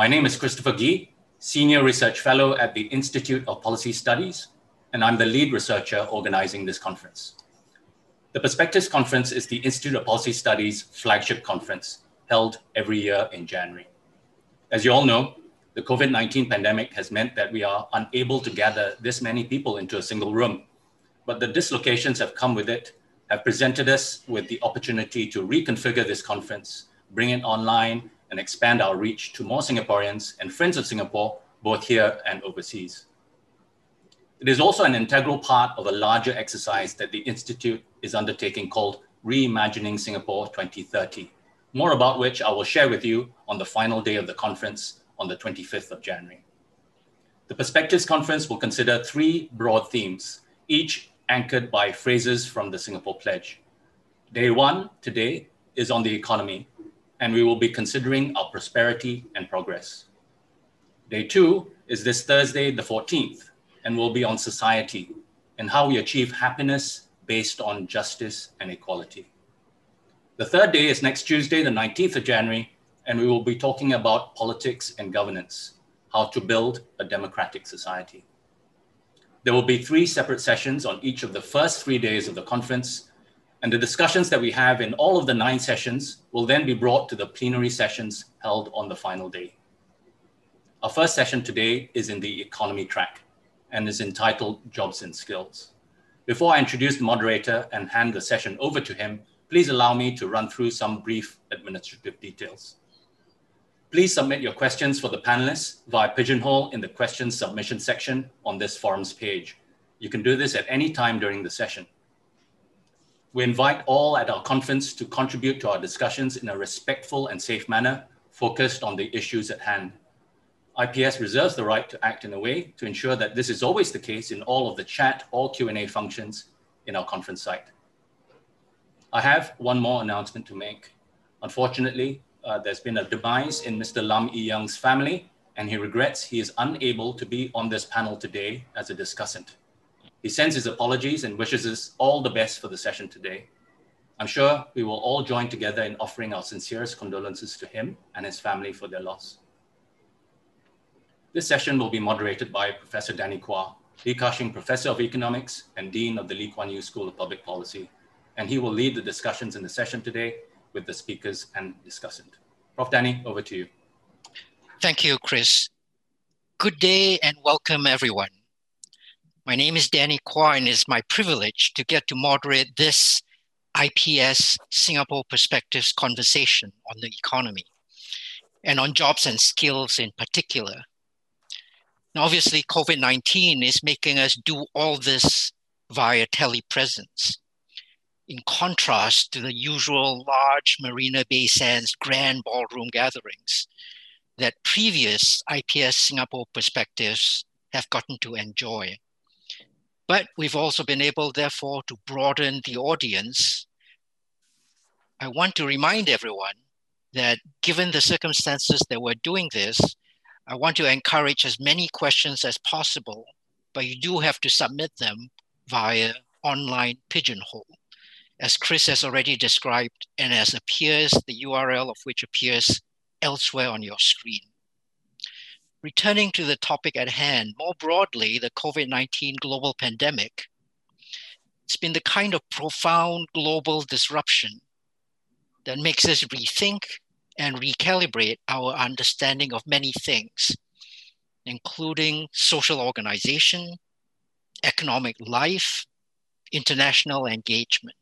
My name is Christopher Gee, Senior Research Fellow at the Institute of Policy Studies, and I'm the lead researcher organizing this conference. The Perspectives Conference is the Institute of Policy Studies flagship conference held every year in January. As you all know, the COVID 19 pandemic has meant that we are unable to gather this many people into a single room. But the dislocations have come with it, have presented us with the opportunity to reconfigure this conference, bring it online, and expand our reach to more Singaporeans and friends of Singapore, both here and overseas. It is also an integral part of a larger exercise that the Institute is undertaking called Reimagining Singapore 2030, more about which I will share with you on the final day of the conference on the 25th of January. The Perspectives Conference will consider three broad themes, each anchored by phrases from the Singapore Pledge. Day one today is on the economy, and we will be considering our prosperity and progress. Day two is this Thursday, the 14th, and will be on society and how we achieve happiness based on justice and equality. The third day is next Tuesday, the 19th of January, and we will be talking about politics and governance, how to build a democratic society. There will be three separate sessions on each of the first three days of the conference, and the discussions that we have in all of the nine sessions will then be brought to the plenary sessions held on the final day. Our first session today is in the economy track and is entitled Jobs and Skills. Before I introduce the moderator and hand the session over to him, please allow me to run through some brief administrative details. Please submit your questions for the panelists via Pigeonhole in the questions submission section on this forums page. You can do this at any time during the session. We invite all at our conference to contribute to our discussions in a respectful and safe manner, focused on the issues at hand. IPS reserves the right to act in a way to ensure that this is always the case in all of the chat or Q&A functions in our conference site. I have one more announcement to make. Unfortunately, uh, there's been a demise in Mr. Lam Yi Young's family, and he regrets he is unable to be on this panel today as a discussant. He sends his apologies and wishes us all the best for the session today. I'm sure we will all join together in offering our sincerest condolences to him and his family for their loss. This session will be moderated by Professor Danny Quah, Li Ka-shing Professor of Economics and Dean of the Lee Kuan Yew School of Public Policy, and he will lead the discussions in the session today with the speakers and discussant. Prof. Danny, over to you. Thank you, Chris. Good day and welcome, everyone. My name is Danny Quah, and it's my privilege to get to moderate this IPS Singapore Perspectives conversation on the economy and on jobs and skills in particular. Now, obviously, COVID 19 is making us do all this via telepresence in contrast to the usual large Marina Bay Sands grand ballroom gatherings that previous IPS Singapore perspectives have gotten to enjoy. But we've also been able, therefore, to broaden the audience. I want to remind everyone that given the circumstances that we're doing this, I want to encourage as many questions as possible, but you do have to submit them via online pigeonhole as Chris has already described and as appears, the URL of which appears elsewhere on your screen. Returning to the topic at hand, more broadly, the COVID 19 global pandemic, it's been the kind of profound global disruption that makes us rethink and recalibrate our understanding of many things, including social organization, economic life, international engagement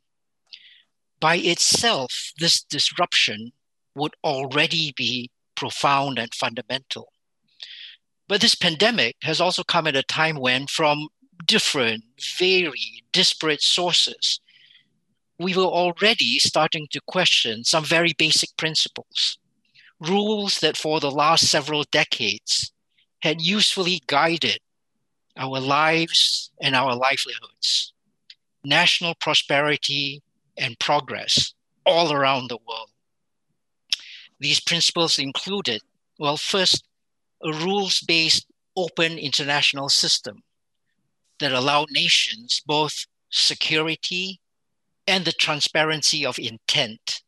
by itself, this disruption would already be profound and fundamental. But this pandemic has also come at a time when, from different, very disparate sources, we were already starting to question some very basic principles, rules that for the last several decades had usefully guided our lives and our livelihoods. National prosperity and progress all around the world. These principles included, well, first, a rules based open international system that allowed nations both security and the transparency of intent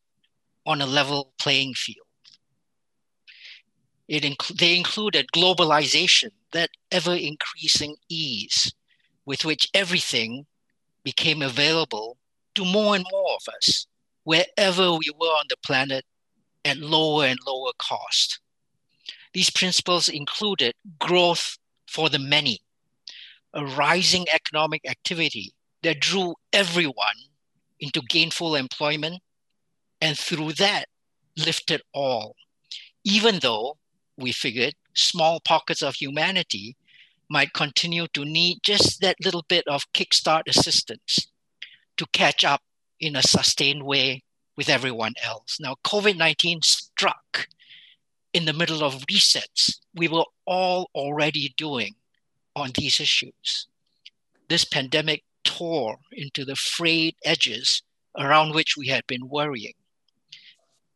on a level playing field. It inc- they included globalization, that ever increasing ease with which everything became available to more and more of us, wherever we were on the planet at lower and lower cost. These principles included growth for the many, a rising economic activity that drew everyone into gainful employment and through that lifted all, even though we figured small pockets of humanity might continue to need just that little bit of kickstart assistance to catch up in a sustained way with everyone else. Now, COVID 19 struck in the middle of resets we were all already doing on these issues. This pandemic tore into the frayed edges around which we had been worrying.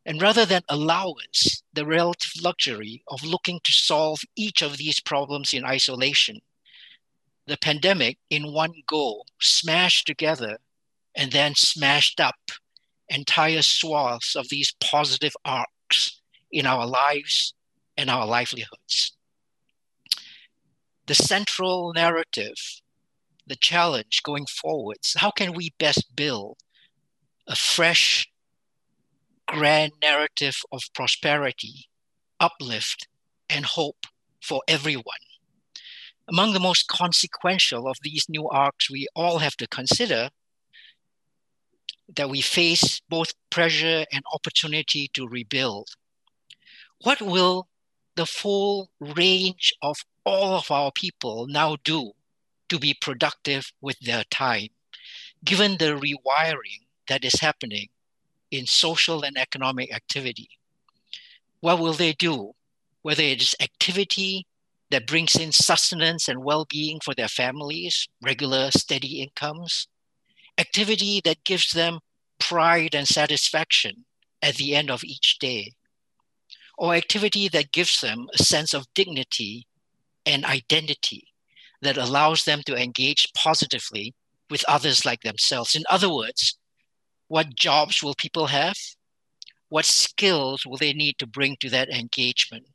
And rather than allow us the relative luxury of looking to solve each of these problems in isolation, the pandemic in one go smashed together and then smashed up entire swaths of these positive arcs in our lives and our livelihoods. The central narrative, the challenge going forwards, how can we best build a fresh, grand narrative of prosperity, uplift, and hope for everyone? Among the most consequential of these new arcs we all have to consider that we face both pressure and opportunity to rebuild. What will the full range of all of our people now do to be productive with their time, given the rewiring that is happening in social and economic activity? What will they do? Whether it is activity that brings in sustenance and well being for their families, regular, steady incomes, activity that gives them pride and satisfaction at the end of each day, or activity that gives them a sense of dignity and identity that allows them to engage positively with others like themselves. In other words, what jobs will people have? What skills will they need to bring to that engagement?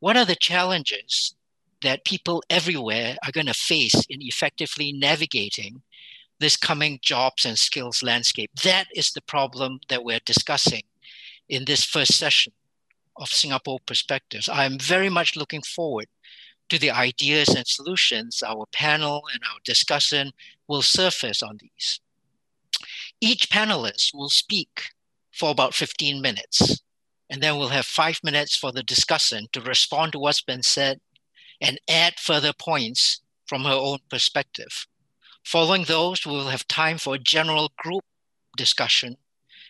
What are the challenges that people everywhere are going to face in effectively navigating this coming jobs and skills landscape. That is the problem that we're discussing in this first session of Singapore Perspectives. I'm very much looking forward to the ideas and solutions our panel and our discussion will surface on these. Each panelist will speak for about 15 minutes, and then we'll have five minutes for the discussion to respond to what's been said and add further points from her own perspective. Following those, we will have time for a general group discussion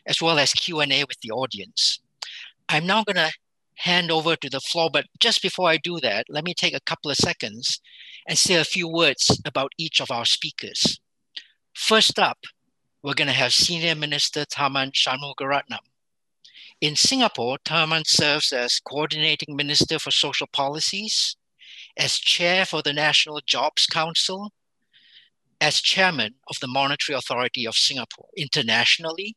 as well as Q&A with the audience. I'm now going to hand over to the floor, but just before I do that, let me take a couple of seconds and say a few words about each of our speakers. First up, we're going to have Senior Minister Tharman Shanmugaratnam. In Singapore, Tharman serves as Coordinating Minister for Social Policies, as Chair for the National Jobs Council, as chairman of the Monetary Authority of Singapore. Internationally,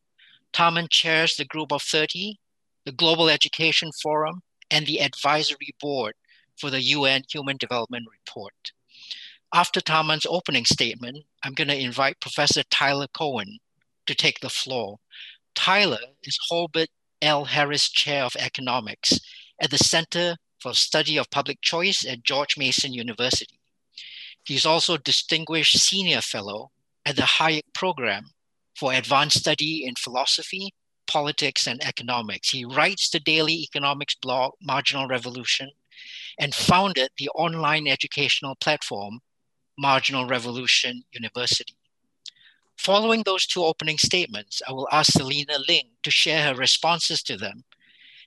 Tharman chairs the Group of 30, the Global Education Forum, and the Advisory Board for the UN Human Development Report. After Tharman's opening statement, I'm going to invite Professor Tyler Cowen to take the floor. Tyler is Holbert L. Harris Chair of Economics at the Center for Study of Public Choice at George Mason University. He's also Distinguished Senior Fellow at the Hayek Program for Advanced Study in Philosophy, Politics, and Economics. He writes the daily economics blog, Marginal Revolution, and founded the online educational platform, Marginal Revolution University. Following those two opening statements, I will ask Selena Ling to share her responses to them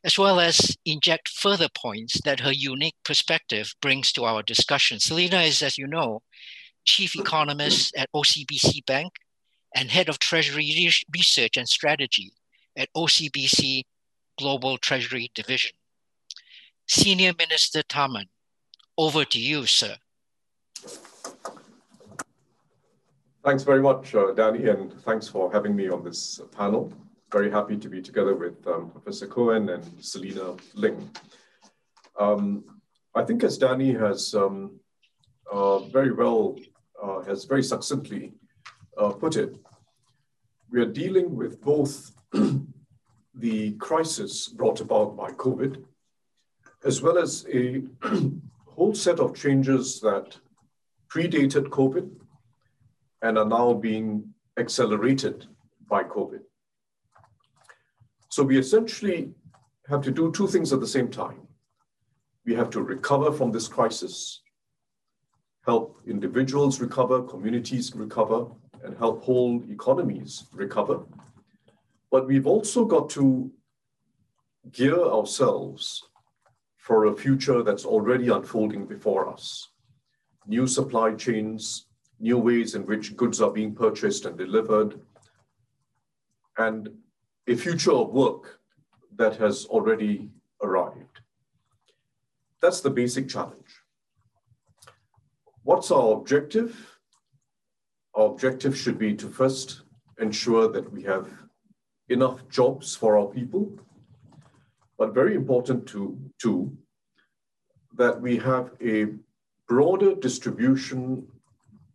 as well as inject further points that her unique perspective brings to our discussion. Selena is, as you know, chief economist at OCBC Bank and head of Treasury Research and Strategy at OCBC Global Treasury Division. Senior Minister Tharman, over to you, sir. Thanks very much, uh, Danny, and thanks for having me on this panel very happy to be together with um, Professor Cowen and Selena Ling. Um, I think as Danny has um, uh, very well, uh, has very succinctly uh, put it, we are dealing with both the crisis brought about by COVID, as well as a whole set of changes that predated COVID and are now being accelerated by COVID. So we essentially have to do two things at the same time. We have to recover from this crisis, help individuals recover, communities recover, and help whole economies recover. But we've also got to gear ourselves for a future that's already unfolding before us. New supply chains, new ways in which goods are being purchased and delivered, and a future of work that has already arrived. That's the basic challenge. What's our objective? Our objective should be to first ensure that we have enough jobs for our people, but very important to, too, that we have a broader distribution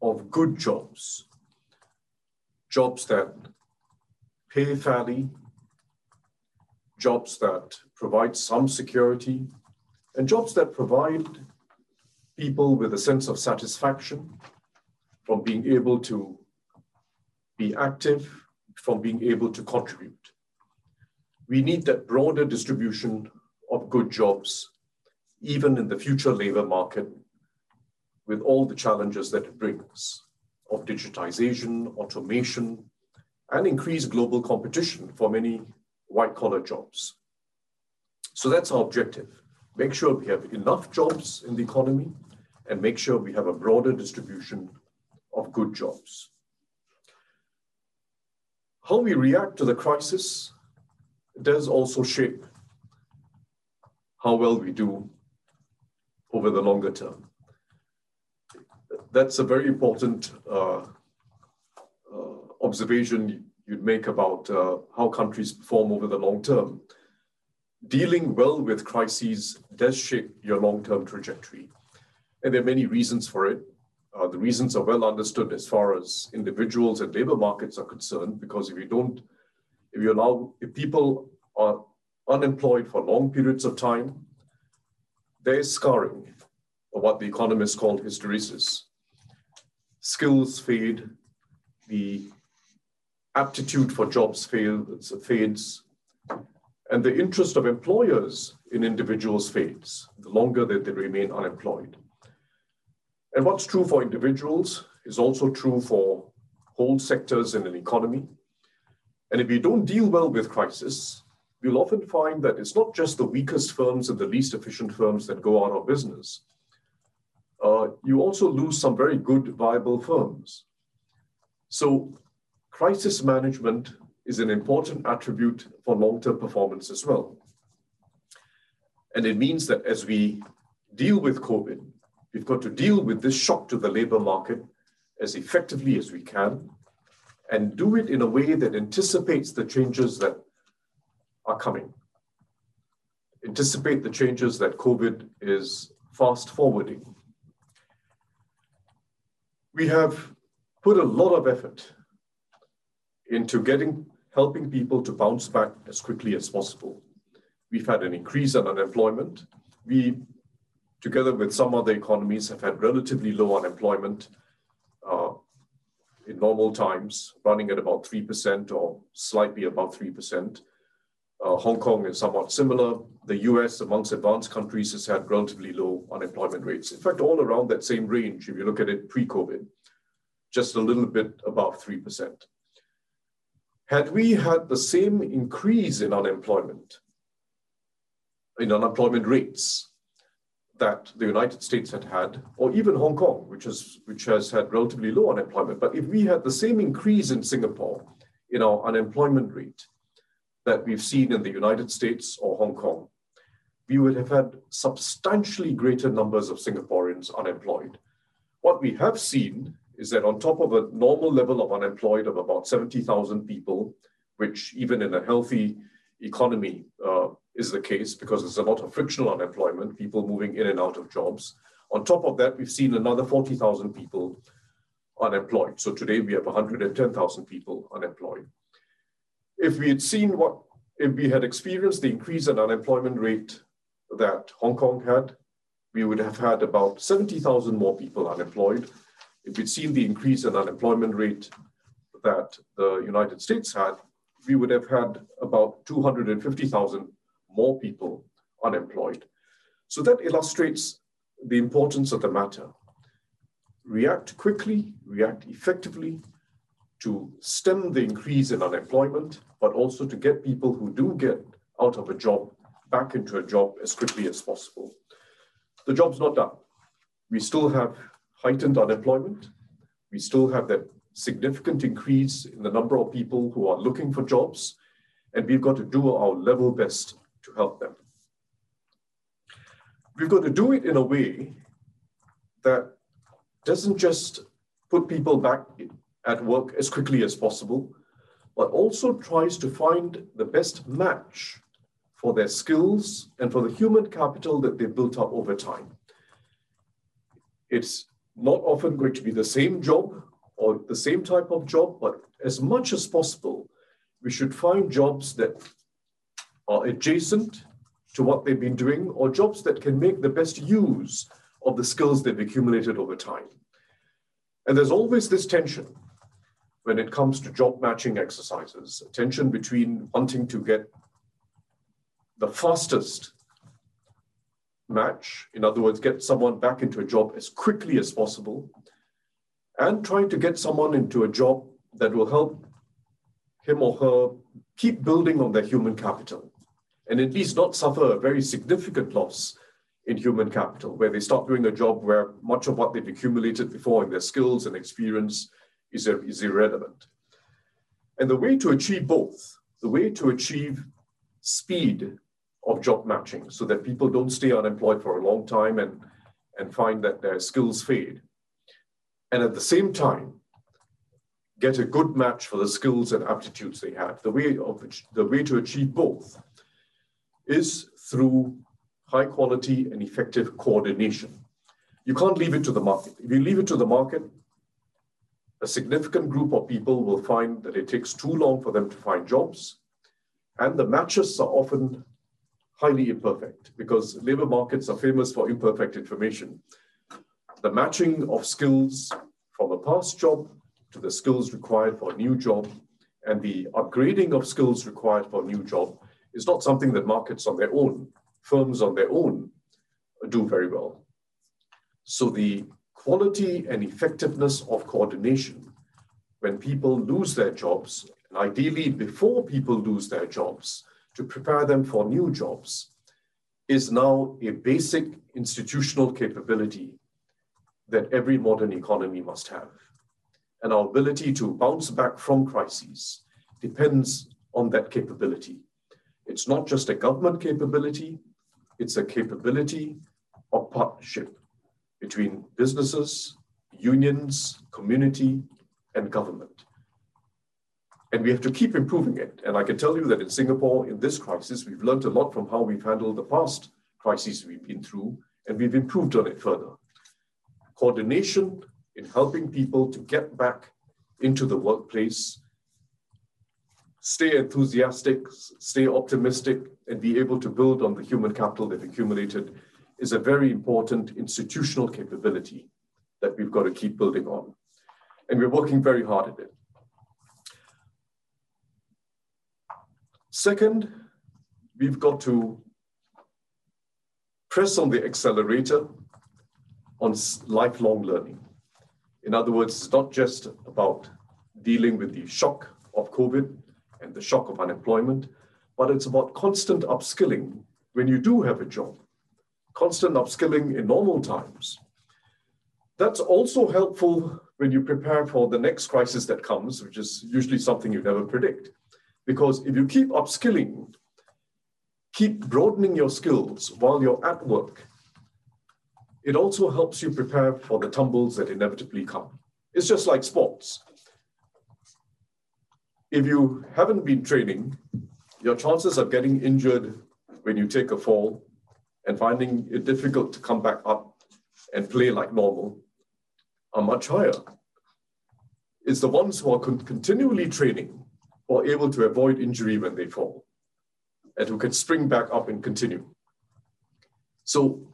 of good jobs, jobs that pay fairly, jobs that provide some security, and jobs that provide people with a sense of satisfaction from being able to be active, from being able to contribute. We need that broader distribution of good jobs, even in the future labor market, with all the challenges that it brings of digitization, automation, and increased global competition for many white collar jobs. So that's our objective. Make sure we have enough jobs in the economy and make sure we have a broader distribution of good jobs. How we react to the crisis does also shape how well we do over the longer term. That's a very important uh, uh, observation you'd make about uh, how countries perform over the long term. Dealing well with crises does shape your long term trajectory. And there are many reasons for it. Uh, the reasons are well understood as far as individuals and labor markets are concerned, because if you don't, if you allow, if people are unemployed for long periods of time, there is scarring, or what the economists call hysteresis. Skills fade, the aptitude for jobs fails, fades, and the interest of employers in individuals fades the longer that they remain unemployed. And what's true for individuals is also true for whole sectors in an economy. And if we don't deal well with crisis, we'll often find that it's not just the weakest firms and the least efficient firms that go out of business. Uh, you also lose some very good, viable firms. So crisis management is an important attribute for long-term performance as well. And it means that as we deal with COVID, we've got to deal with this shock to the labor market as effectively as we can and do it in a way that anticipates the changes that are coming. Anticipate the changes that COVID is fast forwarding. We have put a lot of effort into getting helping people to bounce back as quickly as possible. We've had an increase in unemployment. We, together with some other economies, have had relatively low unemployment uh, in normal times, running at about 3% or slightly above 3%. Uh, Hong Kong is somewhat similar. The US, amongst advanced countries, has had relatively low unemployment rates. In fact, all around that same range, if you look at it pre COVID, just a little bit above 3%. Had we had the same increase in unemployment, in unemployment rates that the United States had had, or even Hong Kong, which, is, which has had relatively low unemployment, but if we had the same increase in Singapore in our unemployment rate that we've seen in the United States or Hong Kong, we would have had substantially greater numbers of Singaporeans unemployed. What we have seen is that on top of a normal level of unemployed of about 70,000 people, which even in a healthy economy uh, is the case because there's a lot of frictional unemployment, people moving in and out of jobs. On top of that, we've seen another 40,000 people unemployed. So today we have 110,000 people unemployed. If we had seen what, if we had experienced the increase in unemployment rate that Hong Kong had, we would have had about 70,000 more people unemployed. If we'd seen the increase in unemployment rate that the United States had, we would have had about 250,000 more people unemployed. So that illustrates the importance of the matter. React quickly, react effectively to stem the increase in unemployment, but also to get people who do get out of a job back into a job as quickly as possible. The job's not done. We still have heightened unemployment. We still have that significant increase in the number of people who are looking for jobs, and we've got to do our level best to help them. We've got to do it in a way that doesn't just put people back at work as quickly as possible, but also tries to find the best match for their skills and for the human capital that they've built up over time. It's not often going to be the same job or the same type of job, but as much as possible, we should find jobs that are adjacent to what they've been doing or jobs that can make the best use of the skills they've accumulated over time. And there's always this tension when it comes to job matching exercises, a tension between wanting to get the fastest match, in other words, get someone back into a job as quickly as possible, and trying to get someone into a job that will help him or her keep building on their human capital and at least not suffer a very significant loss in human capital, where they start doing a job where much of what they've accumulated before in their skills and experience is, is irrelevant. And the way to achieve both, the way to achieve speed of job matching so that people don't stay unemployed for a long time and, and find that their skills fade. And at the same time, get a good match for the skills and aptitudes they have. The way, of, the way to achieve both is through high quality and effective coordination. You can't leave it to the market. If you leave it to the market, a significant group of people will find that it takes too long for them to find jobs, and the matches are often highly imperfect because labor markets are famous for imperfect information. The matching of skills from a past job to the skills required for a new job and the upgrading of skills required for a new job is not something that markets on their own, firms on their own, do very well. So the quality and effectiveness of coordination when people lose their jobs, and ideally before people lose their jobs, to prepare them for new jobs is now a basic institutional capability that every modern economy must have. And our ability to bounce back from crises depends on that capability. It's not just a government capability, it's a capability of partnership between businesses, unions, community, and government. And we have to keep improving it. And I can tell you that in Singapore, in this crisis, we've learned a lot from how we've handled the past crises we've been through, and we've improved on it further. Coordination in helping people to get back into the workplace, stay enthusiastic, stay optimistic, and be able to build on the human capital they've accumulated is a very important institutional capability that we've got to keep building on. And we're working very hard at it. Second, we've got to press on the accelerator on lifelong learning. In other words, it's not just about dealing with the shock of COVID and the shock of unemployment, but it's about constant upskilling when you do have a job, constant upskilling in normal times. That's also helpful when you prepare for the next crisis that comes, which is usually something you never predict. Because if you keep upskilling, keep broadening your skills while you're at work, it also helps you prepare for the tumbles that inevitably come. It's just like sports. If you haven't been training, your chances of getting injured when you take a fall and finding it difficult to come back up and play like normal are much higher. It's the ones who are con- continually training who are able to avoid injury when they fall and who can spring back up and continue. So,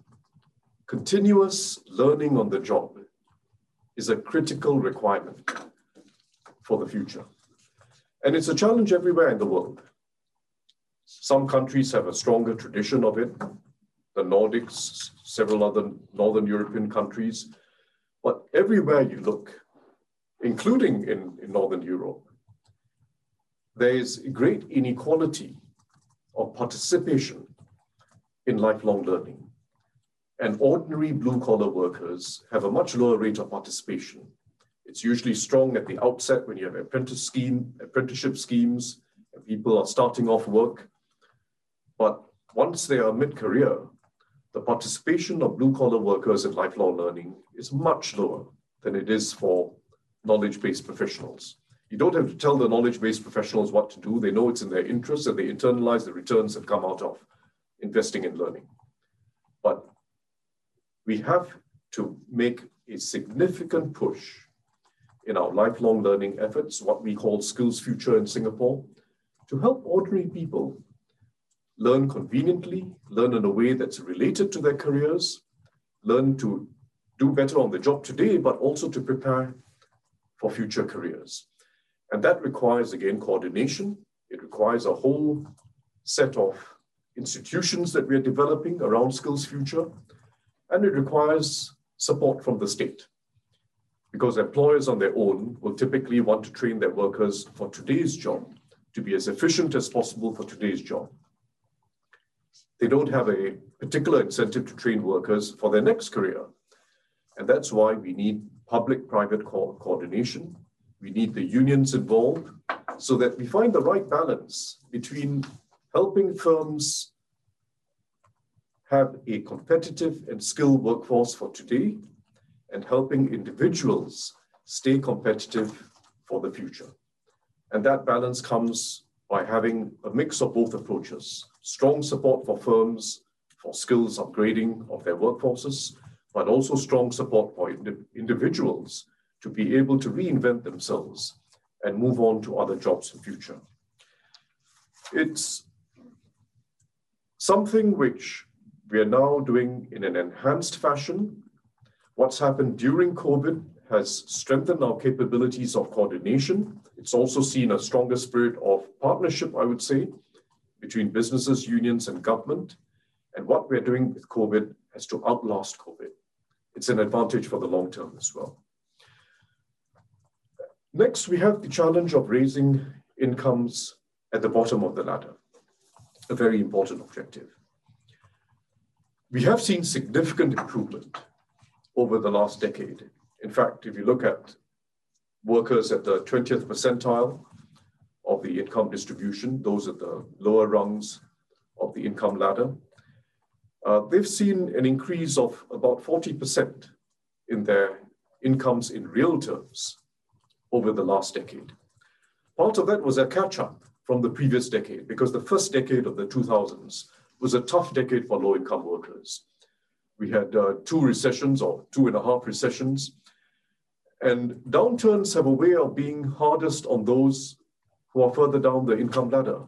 continuous learning on the job is a critical requirement for the future. And it's a challenge everywhere in the world. Some countries have a stronger tradition of it, the Nordics, several other Northern European countries. But everywhere you look, including in, in Northern Europe, there is great inequality of participation in lifelong learning. And ordinary blue collar workers have a much lower rate of participation. It's usually strong at the outset when you have apprentice scheme, apprenticeship schemes, and people are starting off work. But once they are mid-career, the participation of blue collar workers in lifelong learning is much lower than it is for knowledge based professionals. You don't have to tell the knowledge based professionals what to do. They know it's in their interest and they internalize the returns that come out of investing in learning. But we have to make a significant push in our lifelong learning efforts, what we call Skills Future in Singapore, to help ordinary people learn conveniently, learn in a way that's related to their careers, learn to do better on the job today, but also to prepare for future careers. And that requires, again, coordination. It requires a whole set of institutions that we are developing around Skills Future, and it requires support from the state. Because employers on their own will typically want to train their workers for today's job to be as efficient as possible for today's job they don't have a particular incentive to train workers for their next career. And that's why we need public private co- coordination. We need the unions involved so that we find the right balance between helping firms have a competitive and skilled workforce for today and helping individuals stay competitive for the future. And that balance comes by having a mix of both approaches strong support for firms for skills upgrading of their workforces, but also strong support for ind- individuals to be able to reinvent themselves and move on to other jobs in future. It's something which we are now doing in an enhanced fashion. What's happened during COVID has strengthened our capabilities of coordination. It's also seen a stronger spirit of partnership, I would say, between businesses, unions, and government. And what we're doing with COVID has to outlast COVID. It's an advantage for the long term as well. Next, we have the challenge of raising incomes at the bottom of the ladder, a very important objective. We have seen significant improvement over the last decade. In fact, if you look at workers at the 20th percentile, of the income distribution, those are the lower rungs of the income ladder, uh, they've seen an increase of about 40% in their incomes in real terms over the last decade. Part of that was a catch up from the previous decade because the first decade of the 2000s was a tough decade for low income workers. We had uh, two recessions or two and a half recessions. And downturns have a way of being hardest on those who are further down the income ladder.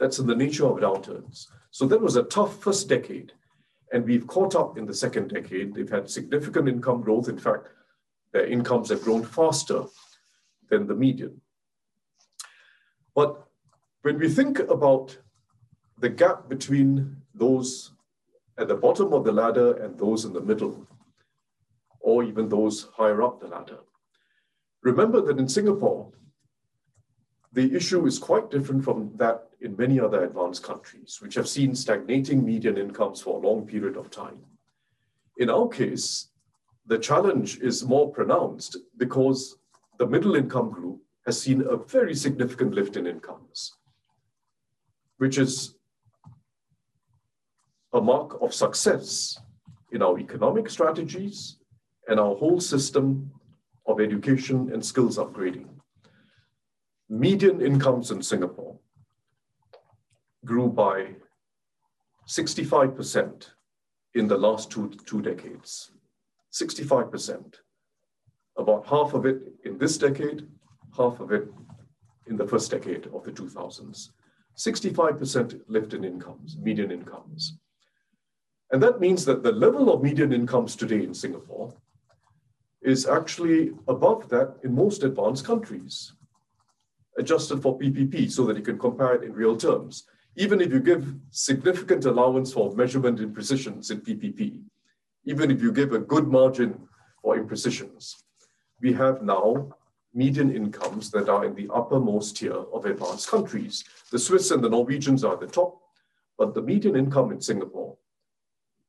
That's in the nature of downturns. So that was a tough first decade. And we've caught up in the second decade. They've had significant income growth. In fact, their incomes have grown faster than the median. But when we think about the gap between those at the bottom of the ladder and those in the middle, or even those higher up the ladder, remember that in Singapore, the issue is quite different from that in many other advanced countries, which have seen stagnating median incomes for a long period of time. In our case, the challenge is more pronounced because the middle income group has seen a very significant lift in incomes, which is a mark of success in our economic strategies and our whole system of education and skills upgrading median incomes in Singapore grew by 65% in the last two, two decades. 65%. About half of it in this decade, half of it in the first decade of the 2000s. 65% lift in incomes, median incomes. And that means that the level of median incomes today in Singapore is actually above that in most advanced countries, adjusted for PPP so that you can compare it in real terms. Even if you give significant allowance for measurement imprecisions in PPP, even if you give a good margin for imprecisions, we have now median incomes that are in the uppermost tier of advanced countries. The Swiss and the Norwegians are at the top, but the median income in Singapore,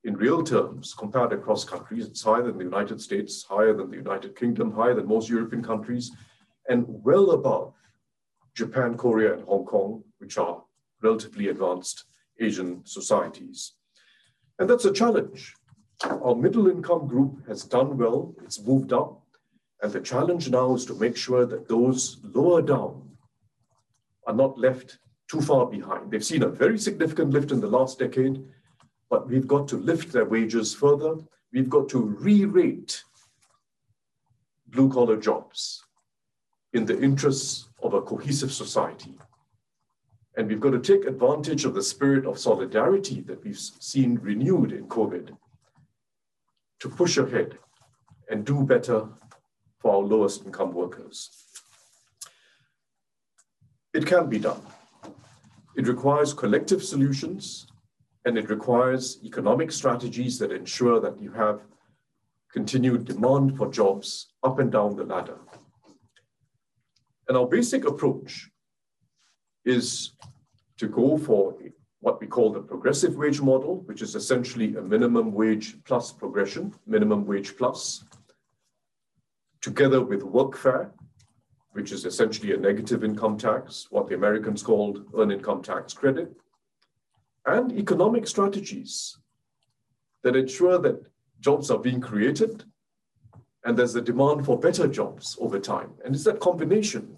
in real terms, compared across countries, it's higher than the United States, higher than the United Kingdom, higher than most European countries, and well above Japan, Korea, and Hong Kong, which are relatively advanced Asian societies. And that's a challenge. Our middle income group has done well, it's moved up, and the challenge now is to make sure that those lower down are not left too far behind. They've seen a very significant lift in the last decade, but we've got to lift their wages further. We've got to re rate blue collar jobs in the interests of a cohesive society. And we've got to take advantage of the spirit of solidarity that we've seen renewed in COVID to push ahead and do better for our lowest income workers. It can be done. It requires collective solutions and it requires economic strategies that ensure that you have continued demand for jobs up and down the ladder. And our basic approach is to go for what we call the progressive wage model, which is essentially a minimum wage plus progression, minimum wage plus, together with workfare, which is essentially a negative income tax, what the Americans called earned income tax credit, and economic strategies that ensure that jobs are being created and there's a demand for better jobs over time. And it's that combination,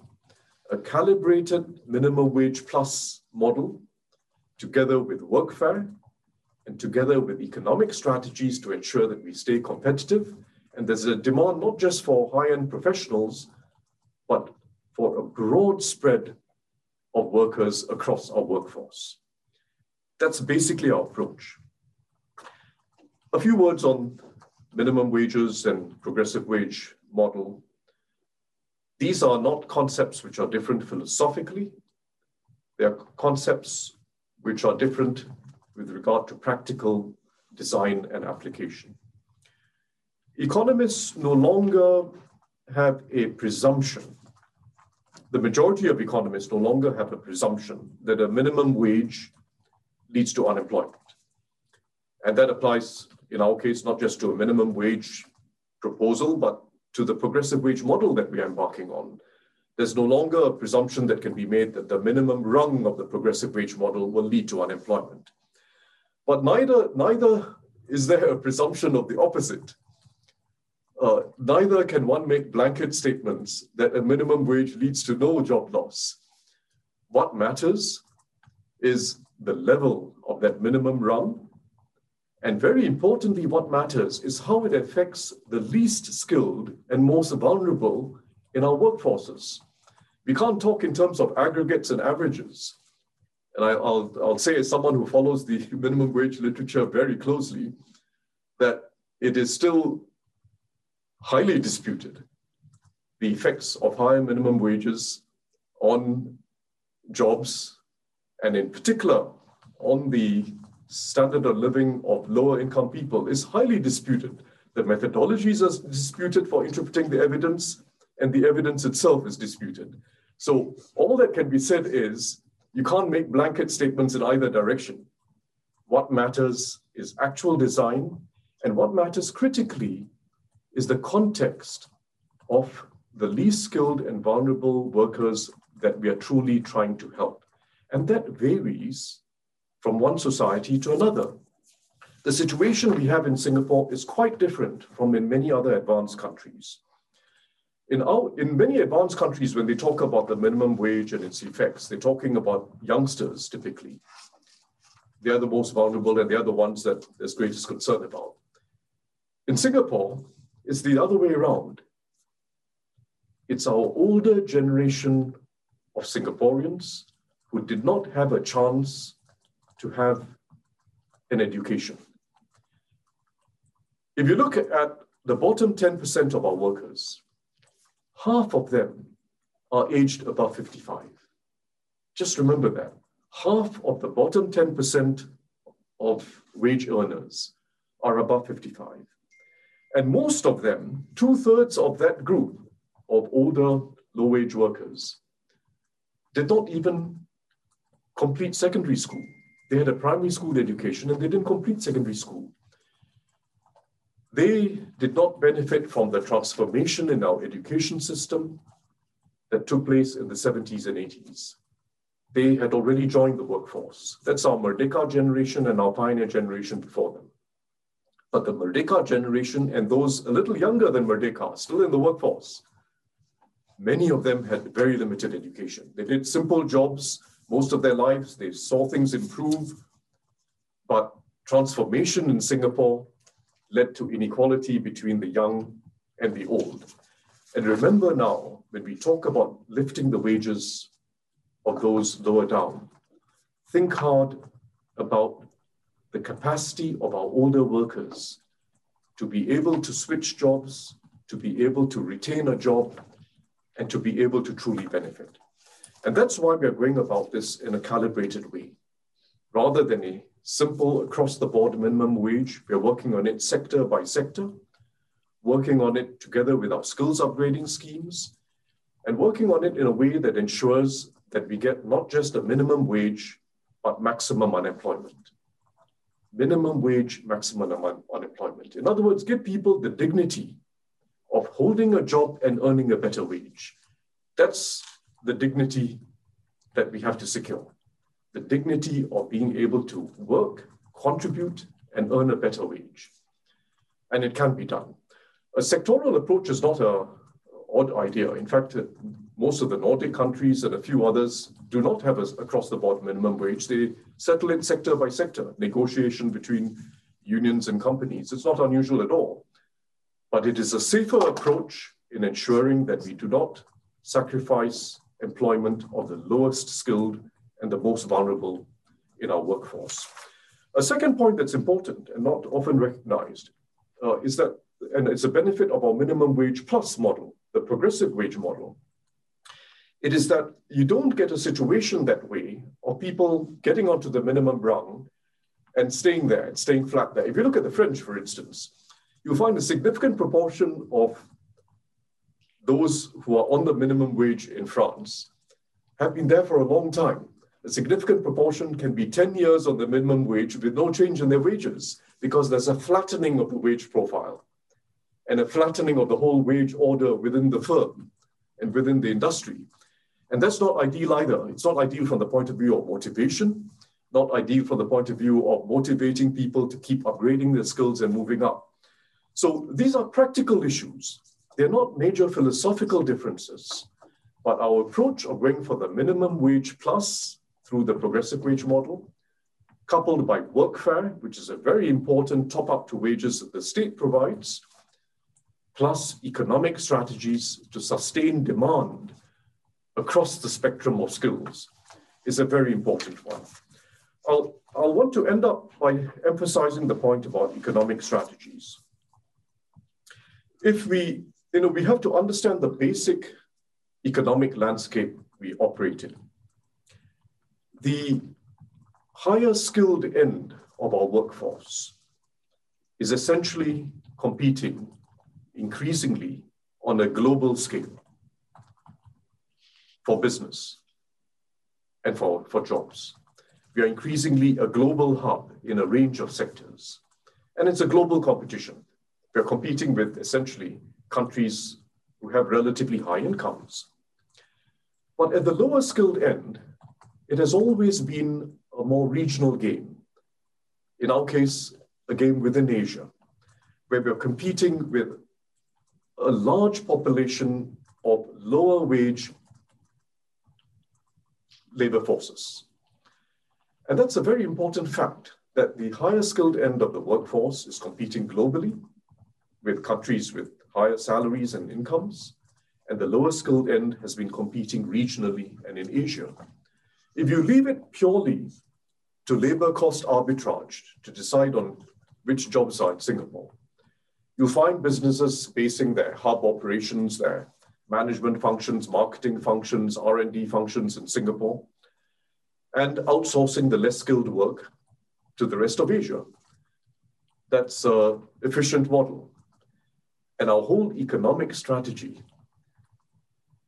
a calibrated minimum wage plus model, together with workfare and together with economic strategies to ensure that we stay competitive and there's a demand not just for high end professionals, but for a broad spread of workers across our workforce. That's basically our approach. A few words on minimum wages and progressive wage model. These are not concepts which are different philosophically. They are concepts which are different with regard to practical design and application. Economists no longer have a presumption. The majority of economists no longer have a presumption that a minimum wage leads to unemployment. And that applies, in our case, not just to a minimum wage proposal, but to the progressive wage model that we are embarking on. There's no longer a presumption that can be made that the minimum rung of the progressive wage model will lead to unemployment. But neither, neither is there a presumption of the opposite uh, neither can one make blanket statements that a minimum wage leads to no job loss. What matters is the level of that minimum rung. And very importantly, what matters is how it affects the least skilled and most vulnerable in our workforces. We can't talk in terms of aggregates and averages. And I, will I'll say, as someone who follows the minimum wage literature very closely, that it is still highly disputed the effects of higher minimum wages on jobs, and in particular on the standard of living of lower income people is highly disputed. The methodologies are disputed for interpreting the evidence, and the evidence itself is disputed. So all that can be said is you can't make blanket statements in either direction. What matters is actual design, and what matters critically is the context of the least skilled and vulnerable workers that we are truly trying to help. And that varies from one society to another. The situation we have in Singapore is quite different from in many other advanced countries. In, our, in many advanced countries, when they talk about the minimum wage and its effects, they're talking about youngsters typically. they're the most vulnerable and they're the ones that there's greatest concern about. In Singapore, it's the other way around. It's our older generation of Singaporeans who did not have a chance to have an education. If you look at the bottom 10% of our workers, half of them are aged above 55. Just remember that. Half of the bottom 10% of wage earners are above 55. And most of them, two thirds of that group of older low wage workers, did not even complete secondary school. They had a primary school education and they didn't complete secondary school. They did not benefit from the transformation in our education system that took place in the 70s and 80s. They had already joined the workforce. That's our Merdeka generation and our pioneer generation before them. But the Merdeka generation and those a little younger than Merdeka, still in the workforce, many of them had very limited education. They did simple jobs most of their lives, they saw things improve, but transformation in Singapore led to inequality between the young and the old. And remember now, when we talk about lifting the wages of those lower down, think hard about the capacity of our older workers to be able to switch jobs, to be able to retain a job, and to be able to truly benefit. And that's why we are going about this in a calibrated way. Rather than a simple across the board minimum wage, we are working on it sector by sector, working on it together with our skills upgrading schemes, and working on it in a way that ensures that we get not just a minimum wage, but maximum unemployment. Minimum wage, maximum un- unemployment. In other words, give people the dignity of holding a job and earning a better wage. That's the dignity that we have to secure the dignity of being able to work, contribute, and earn a better wage. And it can be done. A sectoral approach is not a odd idea. In fact, uh, most of the Nordic countries and a few others do not have a across the board minimum wage. They settle it sector by sector, negotiation between unions and companies. It's not unusual at all. But it is a safer approach in ensuring that we do not sacrifice employment of the lowest skilled and the most vulnerable in our workforce. A second point that's important and not often recognized uh, is that, and it's a benefit of our minimum wage plus model, the progressive wage model, it is that you don't get a situation that way of people getting onto the minimum rung and staying there and staying flat there. If you look at the French, for instance, you'll find a significant proportion of those who are on the minimum wage in France have been there for a long time. A significant proportion can be 10 years on the minimum wage with no change in their wages because there's a flattening of the wage profile and a flattening of the whole wage order within the firm and within the industry. And that's not ideal either. It's not ideal from the point of view of motivation, not ideal from the point of view of motivating people to keep upgrading their skills and moving up. So these are practical issues they're not major philosophical differences, but our approach of going for the minimum wage plus through the progressive wage model, coupled by workfare, which is a very important top up to wages that the state provides, plus economic strategies to sustain demand across the spectrum of skills is a very important one. I'll, I'll want to end up by emphasizing the point about economic strategies. If we you know, we have to understand the basic economic landscape we operate in. The higher skilled end of our workforce is essentially competing increasingly on a global scale for business and for, for jobs. We are increasingly a global hub in a range of sectors. And it's a global competition. We're competing with essentially countries who have relatively high incomes. But at the lower skilled end, it has always been a more regional game. In our case, a game within Asia, where we're competing with a large population of lower wage labor forces. And that's a very important fact that the higher skilled end of the workforce is competing globally with countries with higher salaries and incomes, and the lower skilled end has been competing regionally and in Asia. If you leave it purely to labor cost arbitrage to decide on which jobs are in Singapore, you'll find businesses basing their hub operations, their management functions, marketing functions, R&D functions in Singapore, and outsourcing the less skilled work to the rest of Asia. That's an efficient model. And our whole economic strategy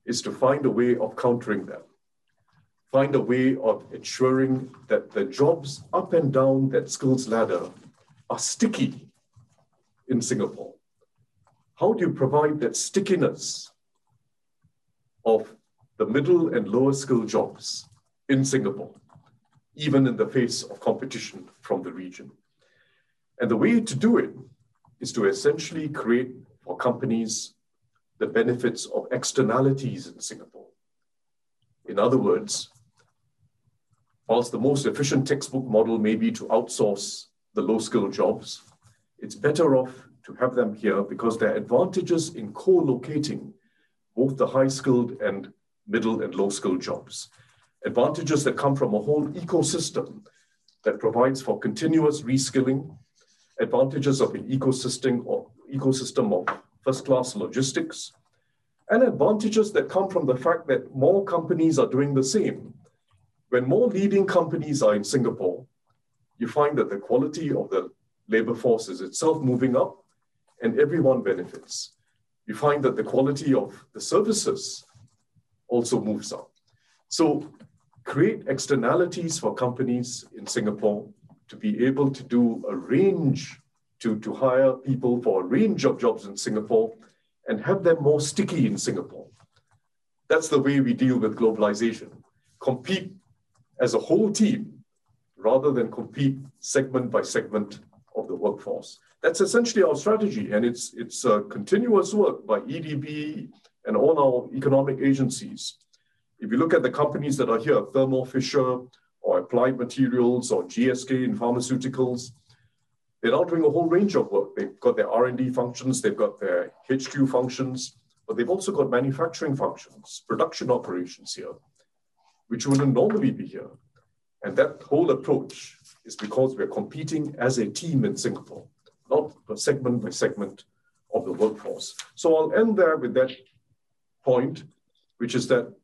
is to find a way of countering them, find a way of ensuring that the jobs up and down that skills ladder are sticky in Singapore. How do you provide that stickiness of the middle and lower skill jobs in Singapore, even in the face of competition from the region? And the way to do it is to essentially create for companies the benefits of externalities in Singapore. In other words, whilst the most efficient textbook model may be to outsource the low skilled jobs, it's better off to have them here because there are advantages in co-locating both the high skilled and middle and low skilled jobs. Advantages that come from a whole ecosystem that provides for continuous reskilling, advantages of an ecosystem or ecosystem of first class logistics, and advantages that come from the fact that more companies are doing the same. When more leading companies are in Singapore, you find that the quality of the labor force is itself moving up and everyone benefits. You find that the quality of the services also moves up. So create externalities for companies in Singapore to be able to do a range to, to hire people for a range of jobs in Singapore and have them more sticky in Singapore. That's the way we deal with globalization. Compete as a whole team rather than compete segment by segment of the workforce. That's essentially our strategy, and it's, it's a continuous work by EDB and all our economic agencies. If you look at the companies that are here, Thermo Fisher or Applied Materials or GSK in pharmaceuticals, they're now doing a whole range of work. They've got their R&D functions, they've got their HQ functions, but they've also got manufacturing functions, production operations here, which wouldn't normally be here. And that whole approach is because we're competing as a team in Singapore, not segment by segment of the workforce. So I'll end there with that point, which is that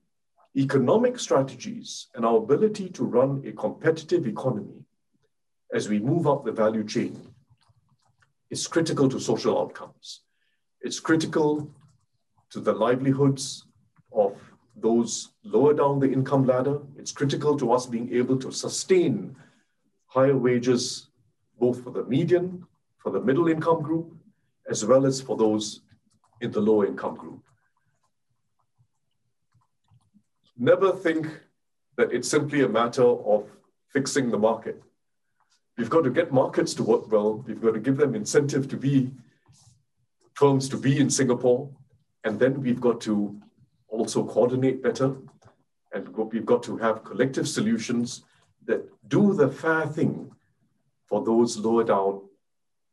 economic strategies and our ability to run a competitive economy as we move up the value chain is critical to social outcomes. It's critical to the livelihoods of those lower down the income ladder. It's critical to us being able to sustain higher wages, both for the median, for the middle income group, as well as for those in the low income group. Never think that it's simply a matter of fixing the market. We've got to get markets to work well. We've got to give them incentive to be firms to be in Singapore. And then we've got to also coordinate better. And we've got to have collective solutions that do the fair thing for those lower down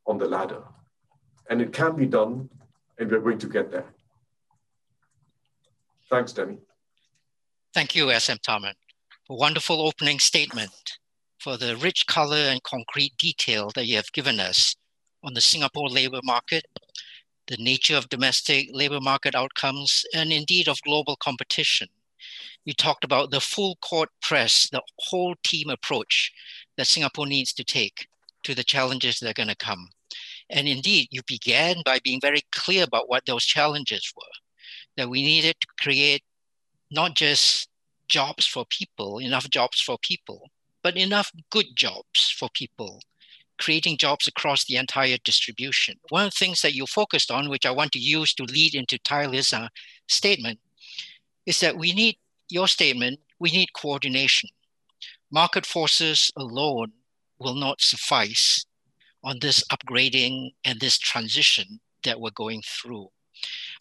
on the ladder. And it can be done, and we're going to get there. Thanks, Danny. Thank you, SM Tharman. A wonderful opening statement for the rich color and concrete detail that you have given us on the Singapore labor market, the nature of domestic labor market outcomes, and indeed of global competition. You talked about the full court press, the whole team approach that Singapore needs to take to the challenges that are going to come. And indeed, you began by being very clear about what those challenges were that we needed to create not just jobs for people, enough jobs for people, but enough good jobs for people, creating jobs across the entire distribution. One of the things that you focused on, which I want to use to lead into Tyler's uh, statement, is that we need your statement, we need coordination. Market forces alone will not suffice on this upgrading and this transition that we're going through.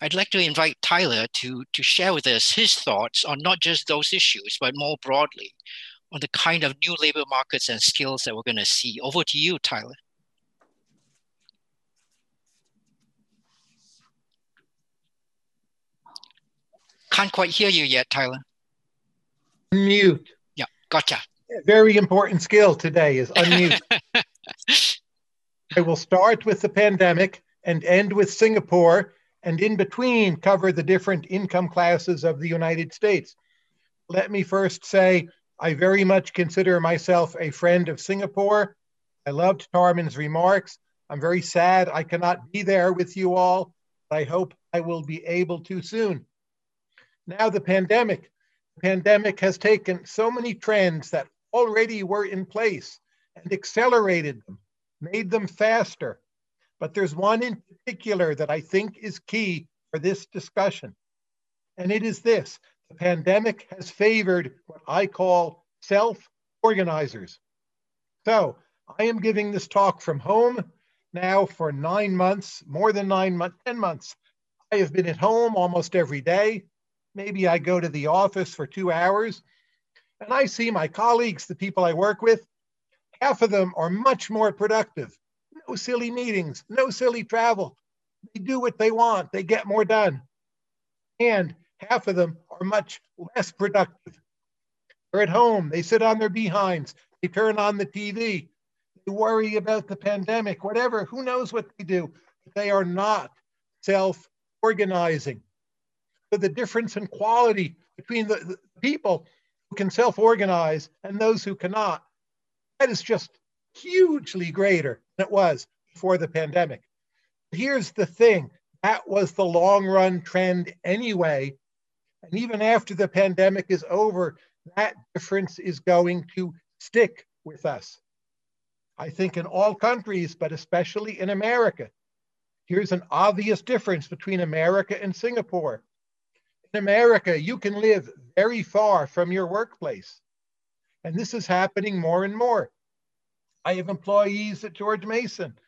I'd like to invite Tyler to, to share with us his thoughts on not just those issues, but more broadly on the kind of new labor markets and skills that we're going to see. Over to you, Tyler. Can't quite hear you yet, Tyler. Mute. Yeah, gotcha. Very important skill today is unmute. I will start with the pandemic and end with Singapore, and in between cover the different income classes of the United States. Let me first say I very much consider myself a friend of Singapore. I loved Tharman's remarks. I'm very sad I cannot be there with you all. but I hope I will be able to soon. Now, the pandemic. The pandemic has taken so many trends that already were in place and accelerated them, made them faster. But there's one in particular that I think is key for this discussion. And it is this the pandemic has favored what I call self organizers. So I am giving this talk from home now for nine months, more than nine months, 10 months. I have been at home almost every day. Maybe I go to the office for two hours and I see my colleagues, the people I work with, half of them are much more productive. No silly meetings, no silly travel. They do what they want, they get more done. And half of them are much less productive. They're at home, they sit on their behinds, they turn on the TV, they worry about the pandemic, whatever, who knows what they do. But they are not self organizing. So the difference in quality between the, the people who can self organize and those who cannot, that is just hugely greater than it was before the pandemic. Here's the thing that was the long run trend anyway. And even after the pandemic is over, that difference is going to stick with us. I think in all countries, but especially in America. Here's an obvious difference between America and Singapore. In America, you can live very far from your workplace. And this is happening more and more. I have employees at George Mason.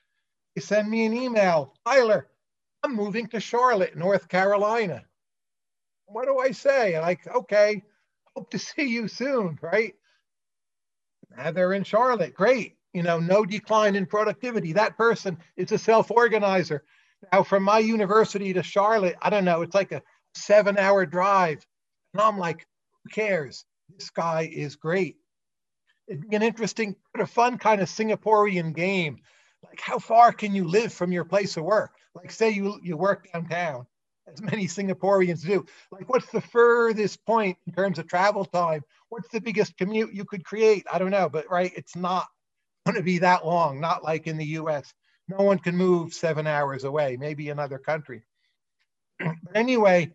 They send me an email Tyler, I'm moving to Charlotte, North Carolina. What do I say? Like, okay, hope to see you soon, right? Now they're in Charlotte. Great. You know, no decline in productivity. That person is a self organizer. Now, from my university to Charlotte, I don't know, it's like a seven hour drive. And I'm like, who cares? This guy is great. It'd be an interesting, but a fun kind of Singaporean game. Like, how far can you live from your place of work? Like, say you, you work downtown, as many Singaporeans do. Like, what's the furthest point in terms of travel time? What's the biggest commute you could create? I don't know, but right, it's not going to be that long, not like in the US. No one can move seven hours away, maybe another country. but anyway,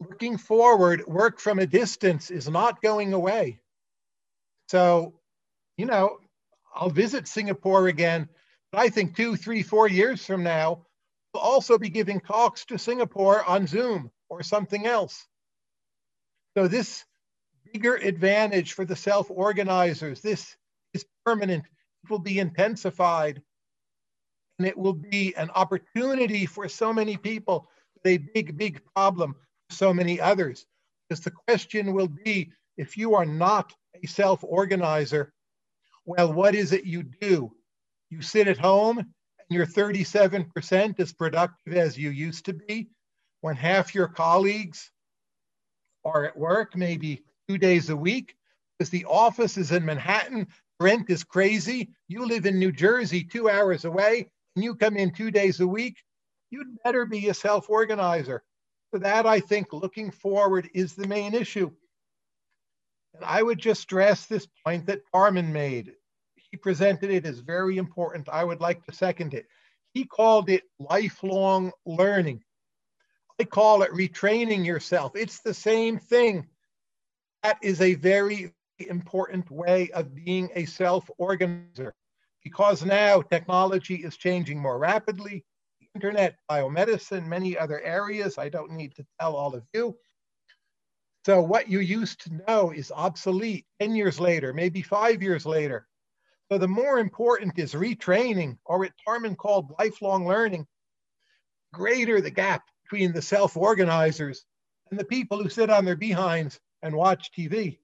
looking forward, work from a distance is not going away. So, you know, I'll visit Singapore again, but I think two, three, four years from now, we'll also be giving talks to Singapore on Zoom or something else. So this bigger advantage for the self-organizers, this is permanent, it will be intensified, and it will be an opportunity for so many people, a big, big problem for so many others. Because the question will be if you are not a self organizer, well, what is it you do? You sit at home you're 37% as productive as you used to be when half your colleagues are at work maybe two days a week because the office is in Manhattan, rent is crazy. You live in New Jersey, two hours away, and you come in two days a week. You'd better be a self organizer. For that, I think looking forward is the main issue. And I would just stress this point that Tharman made. He presented it as very important. I would like to second it. He called it lifelong learning. I call it retraining yourself. It's the same thing. That is a very important way of being a self organizer because now technology is changing more rapidly internet, biomedicine, many other areas. I don't need to tell all of you. So what you used to know is obsolete 10 years later, maybe five years later. So the more important is retraining, or what Tharman called lifelong learning, greater the gap between the self-organizers and the people who sit on their behinds and watch TV.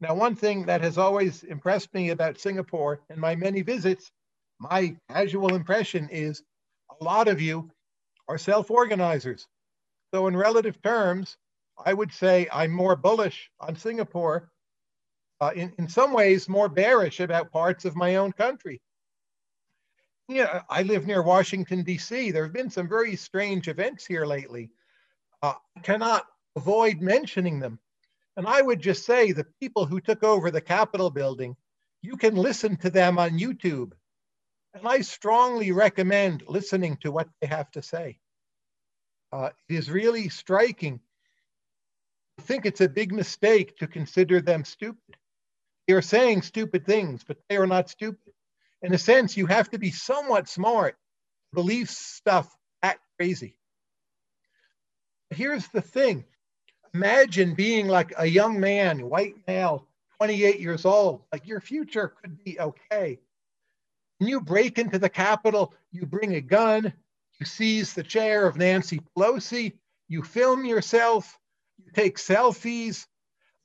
Now, one thing that has always impressed me about Singapore in my many visits, my casual impression is a lot of you are self organizers. So, in relative terms, I would say I'm more bullish on Singapore, uh, in, in some ways, more bearish about parts of my own country. Yeah, I live near Washington, D.C. There have been some very strange events here lately. Uh, I cannot avoid mentioning them. And I would just say the people who took over the Capitol building, you can listen to them on YouTube. And I strongly recommend listening to what they have to say. Uh, it is really striking. I think it's a big mistake to consider them stupid. They are saying stupid things, but they are not stupid. In a sense, you have to be somewhat smart to believe stuff that crazy. Here's the thing imagine being like a young man, white male, 28 years old, like your future could be okay. When you break into the Capitol, you bring a gun, you seize the chair of Nancy Pelosi, you film yourself, you take selfies.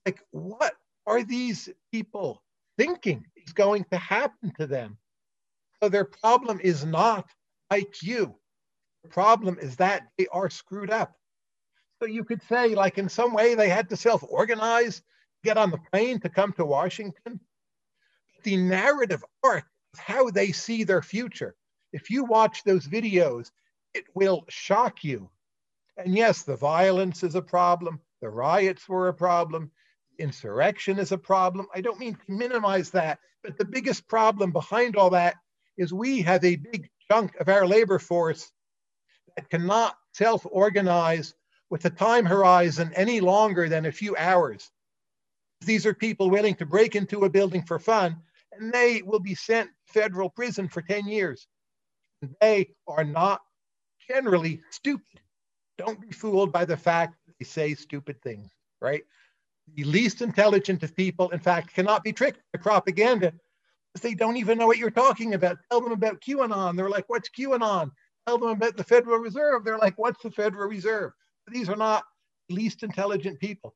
Like, what are these people thinking is going to happen to them? So, their problem is not like you. The problem is that they are screwed up. So you could say, like, in some way, they had to self organize, get on the plane to come to Washington. But The narrative arc of how they see their future, if you watch those videos, it will shock you. And yes, the violence is a problem, the riots were a problem, insurrection is a problem. I don't mean to minimize that, but the biggest problem behind all that is we have a big chunk of our labor force that cannot self organize with a time horizon any longer than a few hours. These are people willing to break into a building for fun, and they will be sent to federal prison for 10 years. They are not generally stupid. Don't be fooled by the fact that they say stupid things, right? The least intelligent of people, in fact, cannot be tricked by propaganda because they don't even know what you're talking about. Tell them about QAnon. They're like, what's QAnon? Tell them about the Federal Reserve. They're like, what's the Federal Reserve? these are not least intelligent people.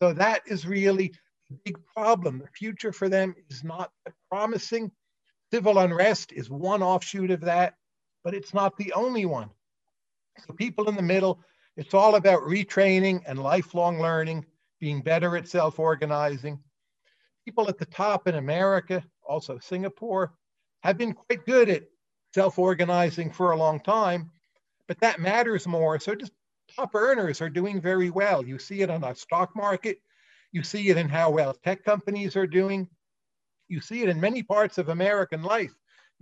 So that is really a big problem. The future for them is not promising. Civil unrest is one offshoot of that, but it's not the only one. So people in the middle, it's all about retraining and lifelong learning, being better at self-organizing. People at the top in America, also Singapore, have been quite good at self-organizing for a long time, but that matters more. So just top earners are doing very well. You see it on the stock market. You see it in how well tech companies are doing. You see it in many parts of American life.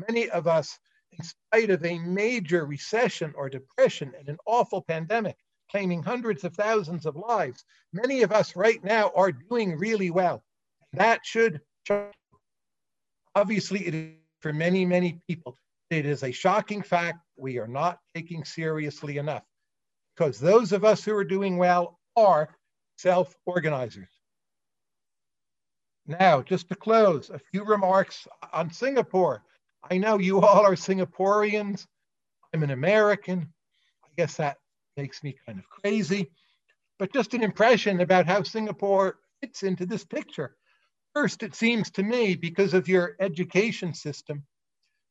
Many of us, in spite of a major recession or depression and an awful pandemic, claiming hundreds of thousands of lives, many of us right now are doing really well. That should, obviously, it is for many, many people. It is a shocking fact we are not taking seriously enough because those of us who are doing well are self organizers. Now, just to close, a few remarks on Singapore. I know you all are Singaporeans. I'm an American. I guess that makes me kind of crazy, but just an impression about how Singapore fits into this picture. First, it seems to me, because of your education system,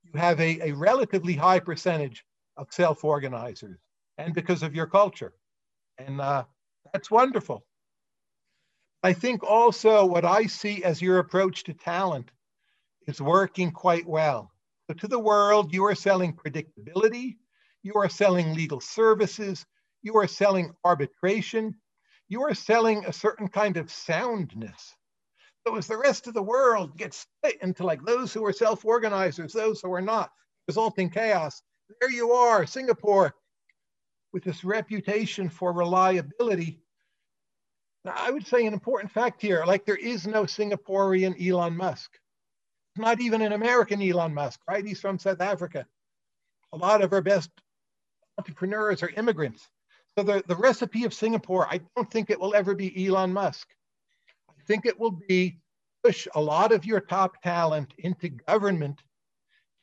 you have a, a relatively high percentage of self organizers and because of your culture. And uh, that's wonderful. I think also what I see as your approach to talent is working quite well. So to the world, you are selling predictability, you are selling legal services, you are selling arbitration, you are selling a certain kind of soundness. So as the rest of the world gets split into like those who are self-organizers, those who are not, resulting chaos, there you are, Singapore, with this reputation for reliability. Now, I would say an important fact here, like there is no Singaporean Elon Musk. Not even an American Elon Musk, right? He's from South Africa. A lot of our best entrepreneurs are immigrants. So the, the recipe of Singapore, I don't think it will ever be Elon Musk. I think it will be push a lot of your top talent into government,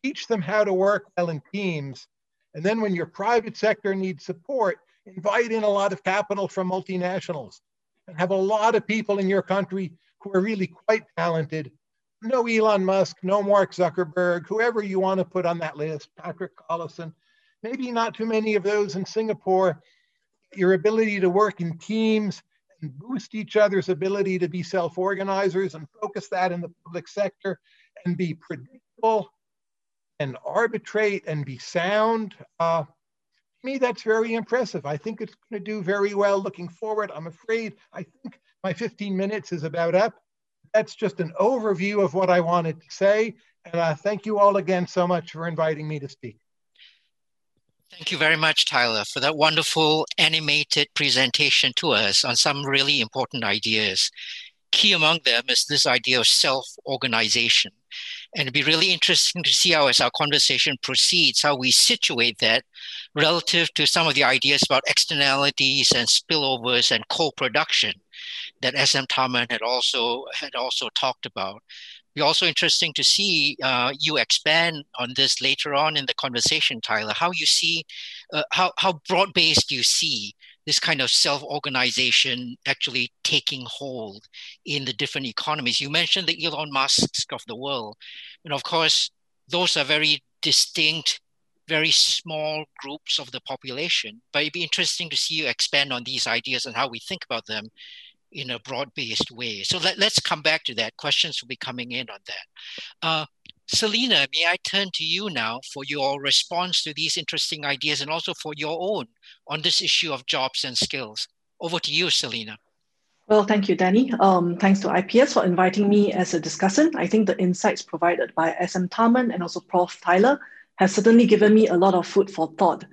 teach them how to work well in teams, and then when your private sector needs support, invite in a lot of capital from multinationals and have a lot of people in your country who are really quite talented. No Elon Musk, no Mark Zuckerberg, whoever you want to put on that list, Patrick Collison, maybe not too many of those in Singapore. Your ability to work in teams and boost each other's ability to be self organizers and focus that in the public sector and be predictable and arbitrate and be sound. Uh, to me, that's very impressive. I think it's going to do very well looking forward. I'm afraid I think my 15 minutes is about up. That's just an overview of what I wanted to say. And uh, thank you all again so much for inviting me to speak. Thank you very much, Tyler, for that wonderful animated presentation to us on some really important ideas. Key among them is this idea of self organization. And it'd be really interesting to see how, as our conversation proceeds, how we situate that relative to some of the ideas about externalities and spillovers and co-production that SM Tharman had also had also talked about be also interesting to see uh, you expand on this later on in the conversation, Tyler. How you see, uh, how how broad based you see this kind of self organization actually taking hold in the different economies. You mentioned the Elon Musk of the world, and of course, those are very distinct. Very small groups of the population, but it'd be interesting to see you expand on these ideas and how we think about them in a broad-based way. So let, us come back to that. Questions will be coming in on that. Uh, Selena, may I turn to you now for your response to these interesting ideas and also for your own on this issue of jobs and skills. Over to you, Selena. Well, thank you, Danny. Um, thanks to IPS for inviting me as a discussant. I think the insights provided by SM Tharman and also Prof. Tyler has certainly given me a lot of food for thought.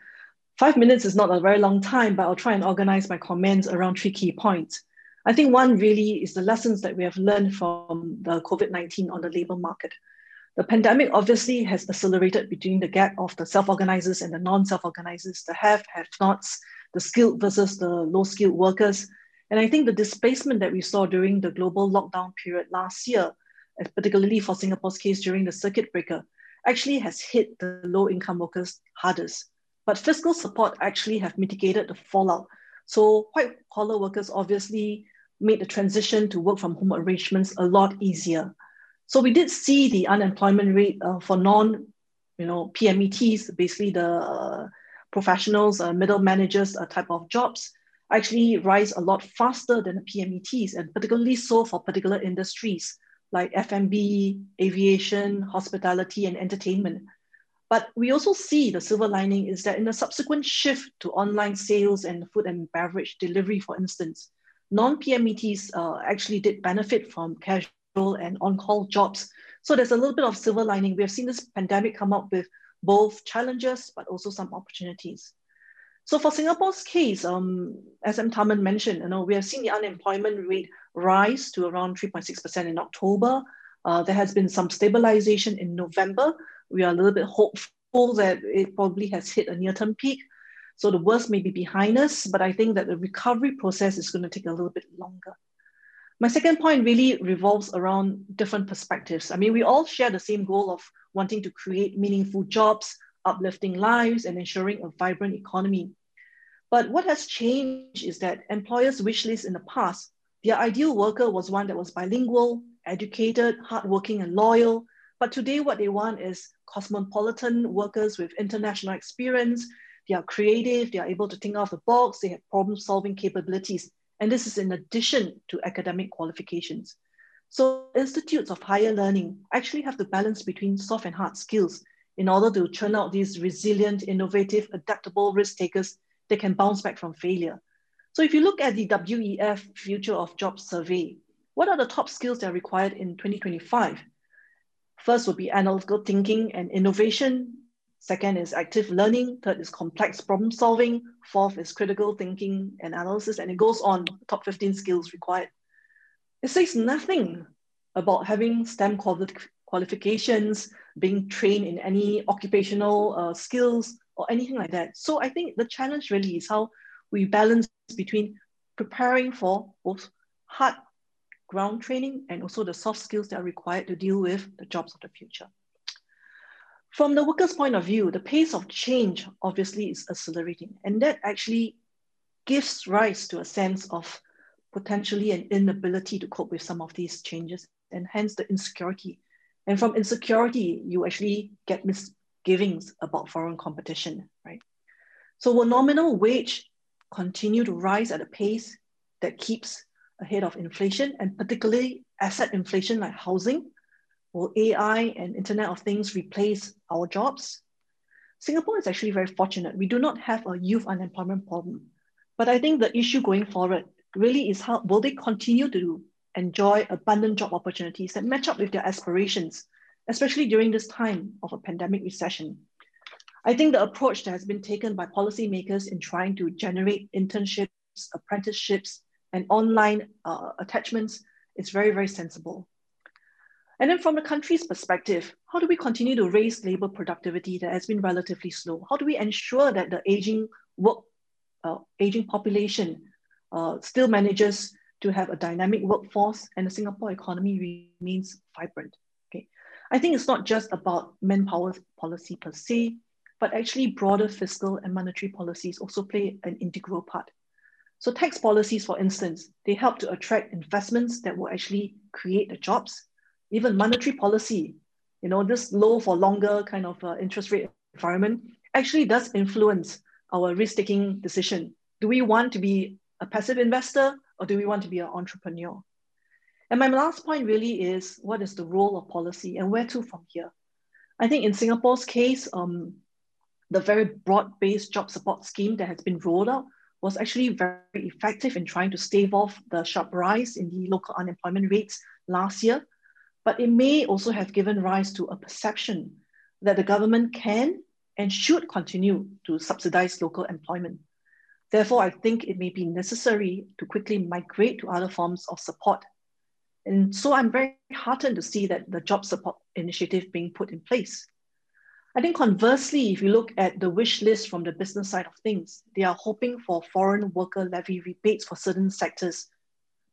Five minutes is not a very long time, but I'll try and organize my comments around three key points. I think one really is the lessons that we have learned from the COVID 19 on the labor market. The pandemic obviously has accelerated between the gap of the self organizers and the non self organizers, the have, have nots, the skilled versus the low skilled workers. And I think the displacement that we saw during the global lockdown period last year, particularly for Singapore's case during the circuit breaker, actually has hit the low income workers hardest. But fiscal support actually have mitigated the fallout. So white collar workers obviously made the transition to work from home arrangements a lot easier. So we did see the unemployment rate uh, for non, you know, PMETs, basically the uh, professionals, uh, middle managers uh, type of jobs, actually rise a lot faster than the PMETs, and particularly so for particular industries like F&B, aviation, hospitality, and entertainment. But we also see the silver lining is that in the subsequent shift to online sales and food and beverage delivery, for instance, non-PMETs uh, actually did benefit from casual and on-call jobs. So there's a little bit of silver lining. We have seen this pandemic come up with both challenges, but also some opportunities. So for Singapore's case, um, as M. Tharman mentioned, you know, we have seen the unemployment rate rise to around 3.6% in October. Uh, there has been some stabilization in November. We are a little bit hopeful that it probably has hit a near-term peak. So the worst may be behind us, but I think that the recovery process is going to take a little bit longer. My second point really revolves around different perspectives. I mean, we all share the same goal of wanting to create meaningful jobs, uplifting lives, and ensuring a vibrant economy. But what has changed is that employers' wish list in the past, their ideal worker was one that was bilingual, educated, hardworking, and loyal. But today, what they want is cosmopolitan workers with international experience they are creative, they are able to think out of the box, they have problem solving capabilities. And this is in addition to academic qualifications. So institutes of higher learning actually have to balance between soft and hard skills in order to churn out these resilient, innovative, adaptable risk takers that can bounce back from failure. So if you look at the WEF Future of Jobs survey, what are the top skills that are required in 2025? First would be analytical thinking and innovation. Second is active learning. Third is complex problem solving. Fourth is critical thinking and analysis. And it goes on, top 15 skills required. It says nothing about having STEM qualifications, being trained in any occupational uh, skills or anything like that. So I think the challenge really is how we balance between preparing for both hard ground training and also the soft skills that are required to deal with the jobs of the future. From the workers' point of view, the pace of change obviously is accelerating, and that actually gives rise to a sense of potentially an inability to cope with some of these changes and hence the insecurity. And from insecurity, you actually get misgivings about foreign competition, right? So will nominal wage continue to rise at a pace that keeps ahead of inflation and particularly asset inflation like housing? Will AI and Internet of Things replace our jobs? Singapore is actually very fortunate. We do not have a youth unemployment problem. But I think the issue going forward really is how will they continue to enjoy abundant job opportunities that match up with their aspirations, especially during this time of a pandemic recession. I think the approach that has been taken by policymakers in trying to generate internships, apprenticeships, and online uh, attachments is very, very sensible. And then from the country's perspective, how do we continue to raise labor productivity that has been relatively slow? How do we ensure that the aging work, uh, aging population uh, still manages to have a dynamic workforce and the Singapore economy remains vibrant? Okay, I think it's not just about manpower policy per se, but actually broader fiscal and monetary policies also play an integral part. So tax policies, for instance, they help to attract investments that will actually create the jobs even monetary policy, you know, this low for longer kind of uh, interest rate environment actually does influence our risk-taking decision. Do we want to be a passive investor or do we want to be an entrepreneur? And my last point really is what is the role of policy and where to from here? I think in Singapore's case, um, the very broad-based job support scheme that has been rolled out was actually very effective in trying to stave off the sharp rise in the local unemployment rates last year but it may also have given rise to a perception that the government can and should continue to subsidize local employment. Therefore, I think it may be necessary to quickly migrate to other forms of support. And so I'm very heartened to see that the job support initiative being put in place. I think conversely, if you look at the wish list from the business side of things, they are hoping for foreign worker levy rebates for certain sectors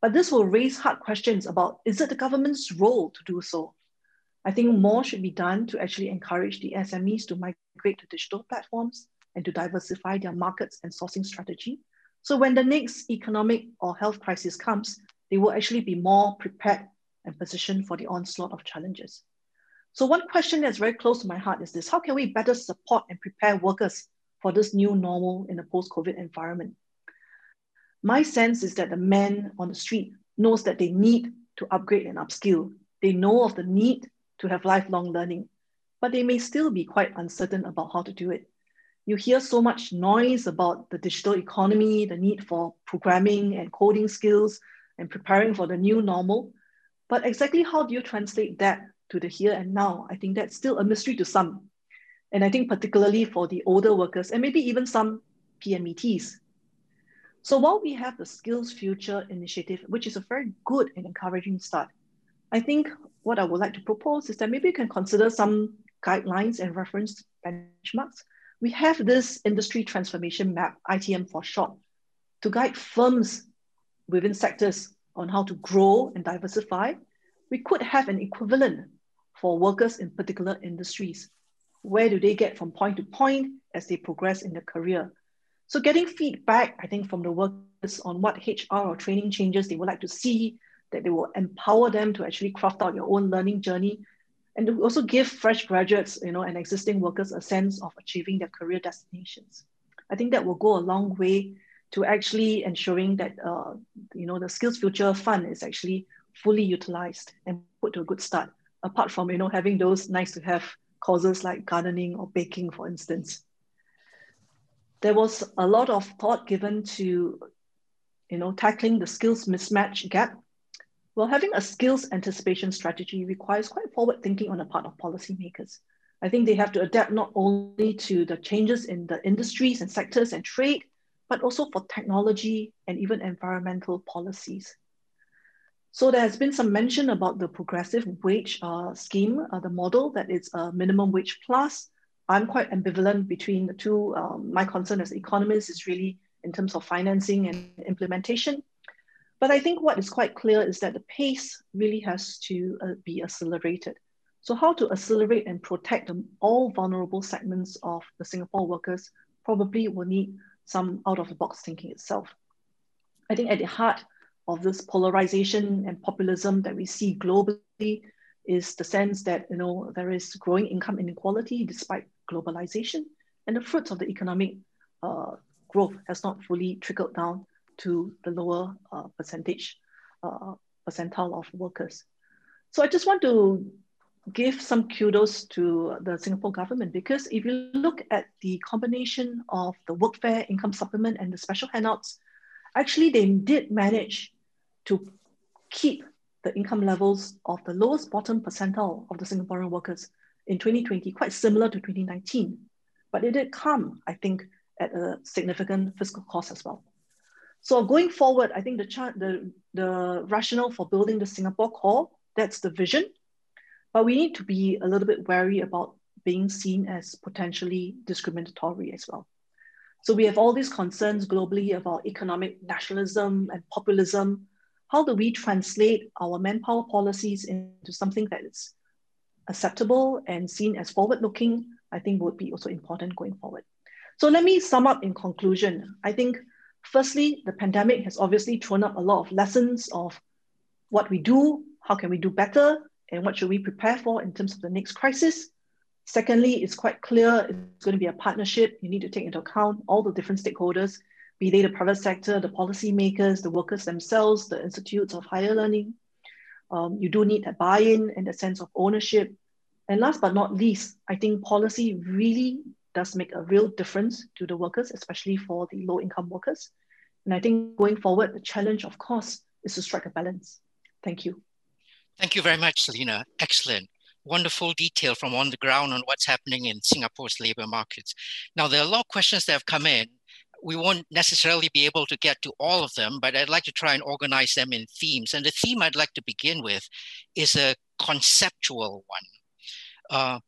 but this will raise hard questions about is it the government's role to do so? I think more should be done to actually encourage the SMEs to migrate to digital platforms and to diversify their markets and sourcing strategy. So when the next economic or health crisis comes, they will actually be more prepared and positioned for the onslaught of challenges. So one question that's very close to my heart is this, how can we better support and prepare workers for this new normal in a post-COVID environment? My sense is that the man on the street knows that they need to upgrade and upskill. They know of the need to have lifelong learning, but they may still be quite uncertain about how to do it. You hear so much noise about the digital economy, the need for programming and coding skills, and preparing for the new normal. But exactly how do you translate that to the here and now? I think that's still a mystery to some. And I think particularly for the older workers and maybe even some PMETs, so while we have the Skills Future initiative, which is a very good and encouraging start, I think what I would like to propose is that maybe you can consider some guidelines and reference benchmarks. We have this industry transformation map, ITM for short, to guide firms within sectors on how to grow and diversify. We could have an equivalent for workers in particular industries. Where do they get from point to point as they progress in their career? So getting feedback, I think, from the workers on what HR or training changes they would like to see, that they will empower them to actually craft out your own learning journey, and to also give fresh graduates, you know, and existing workers a sense of achieving their career destinations. I think that will go a long way to actually ensuring that, uh, you know, the Skills Future Fund is actually fully utilized and put to a good start, apart from, you know, having those nice to have causes like gardening or baking, for instance there was a lot of thought given to you know, tackling the skills mismatch gap. Well, having a skills anticipation strategy requires quite forward thinking on the part of policymakers. I think they have to adapt not only to the changes in the industries and sectors and trade, but also for technology and even environmental policies. So there has been some mention about the progressive wage uh, scheme, uh, the model that is a minimum wage plus, I'm quite ambivalent between the two. Um, my concern as an economist is really in terms of financing and implementation. But I think what is quite clear is that the pace really has to uh, be accelerated. So how to accelerate and protect the, all vulnerable segments of the Singapore workers probably will need some out of the box thinking itself. I think at the heart of this polarization and populism that we see globally is the sense that you know there is growing income inequality despite globalization, and the fruits of the economic uh, growth has not fully trickled down to the lower uh, percentage uh, percentile of workers. So I just want to give some kudos to the Singapore government because if you look at the combination of the workfare income supplement and the special handouts, actually they did manage to keep the income levels of the lowest bottom percentile of the Singaporean workers in 2020, quite similar to 2019. But it did come, I think, at a significant fiscal cost as well. So going forward, I think the, the, the rationale for building the Singapore core, that's the vision. But we need to be a little bit wary about being seen as potentially discriminatory as well. So we have all these concerns globally about economic nationalism and populism. How do we translate our manpower policies into something that is acceptable and seen as forward-looking? I think would be also important going forward. So let me sum up in conclusion. I think firstly, the pandemic has obviously thrown up a lot of lessons of what we do, how can we do better, and what should we prepare for in terms of the next crisis. Secondly, it's quite clear it's going to be a partnership. You need to take into account all the different stakeholders, be they the private sector, the policymakers, the workers themselves, the institutes of higher learning. Um, you do need a buy-in and a sense of ownership. And last but not least, I think policy really does make a real difference to the workers, especially for the low-income workers. And I think going forward, the challenge, of course, is to strike a balance. Thank you. Thank you very much, Selena. Excellent. Wonderful detail from on the ground on what's happening in Singapore's labor markets. Now, there are a lot of questions that have come in. We won't necessarily be able to get to all of them, but I'd like to try and organize them in themes. And the theme I'd like to begin with is a conceptual one. Uh,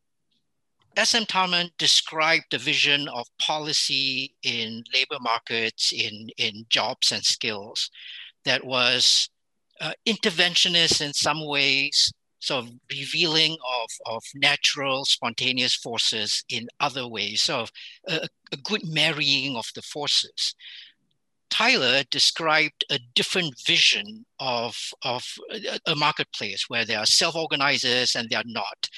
SM Tharman described the vision of policy in labor markets, in, in jobs and skills that was uh, interventionist in some ways, sort of revealing of, of natural, spontaneous forces in other ways, sort of a, a good marrying of the forces. Tyler described a different vision of, of a marketplace where there are self-organizers and they are not.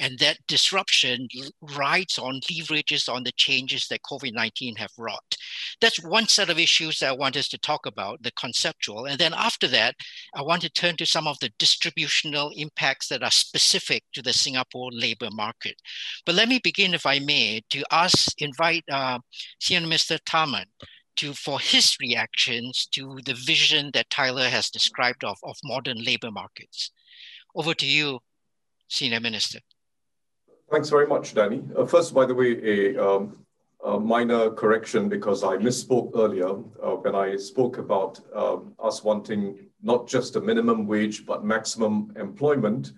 And that disruption rides on, leverages on the changes that COVID-19 have wrought. That's one set of issues that I want us to talk about, the conceptual. And then after that, I want to turn to some of the distributional impacts that are specific to the Singapore labor market. But let me begin, if I may, to ask, invite uh, Senior Mr. Tharman to for his reactions to the vision that Tyler has described of, of modern labor markets. Over to you, Senior Minister. Thanks very much, Danny. Uh, first, by the way, a, um, a, minor correction because I misspoke earlier uh, when I spoke about um, us wanting not just a minimum wage, but maximum employment.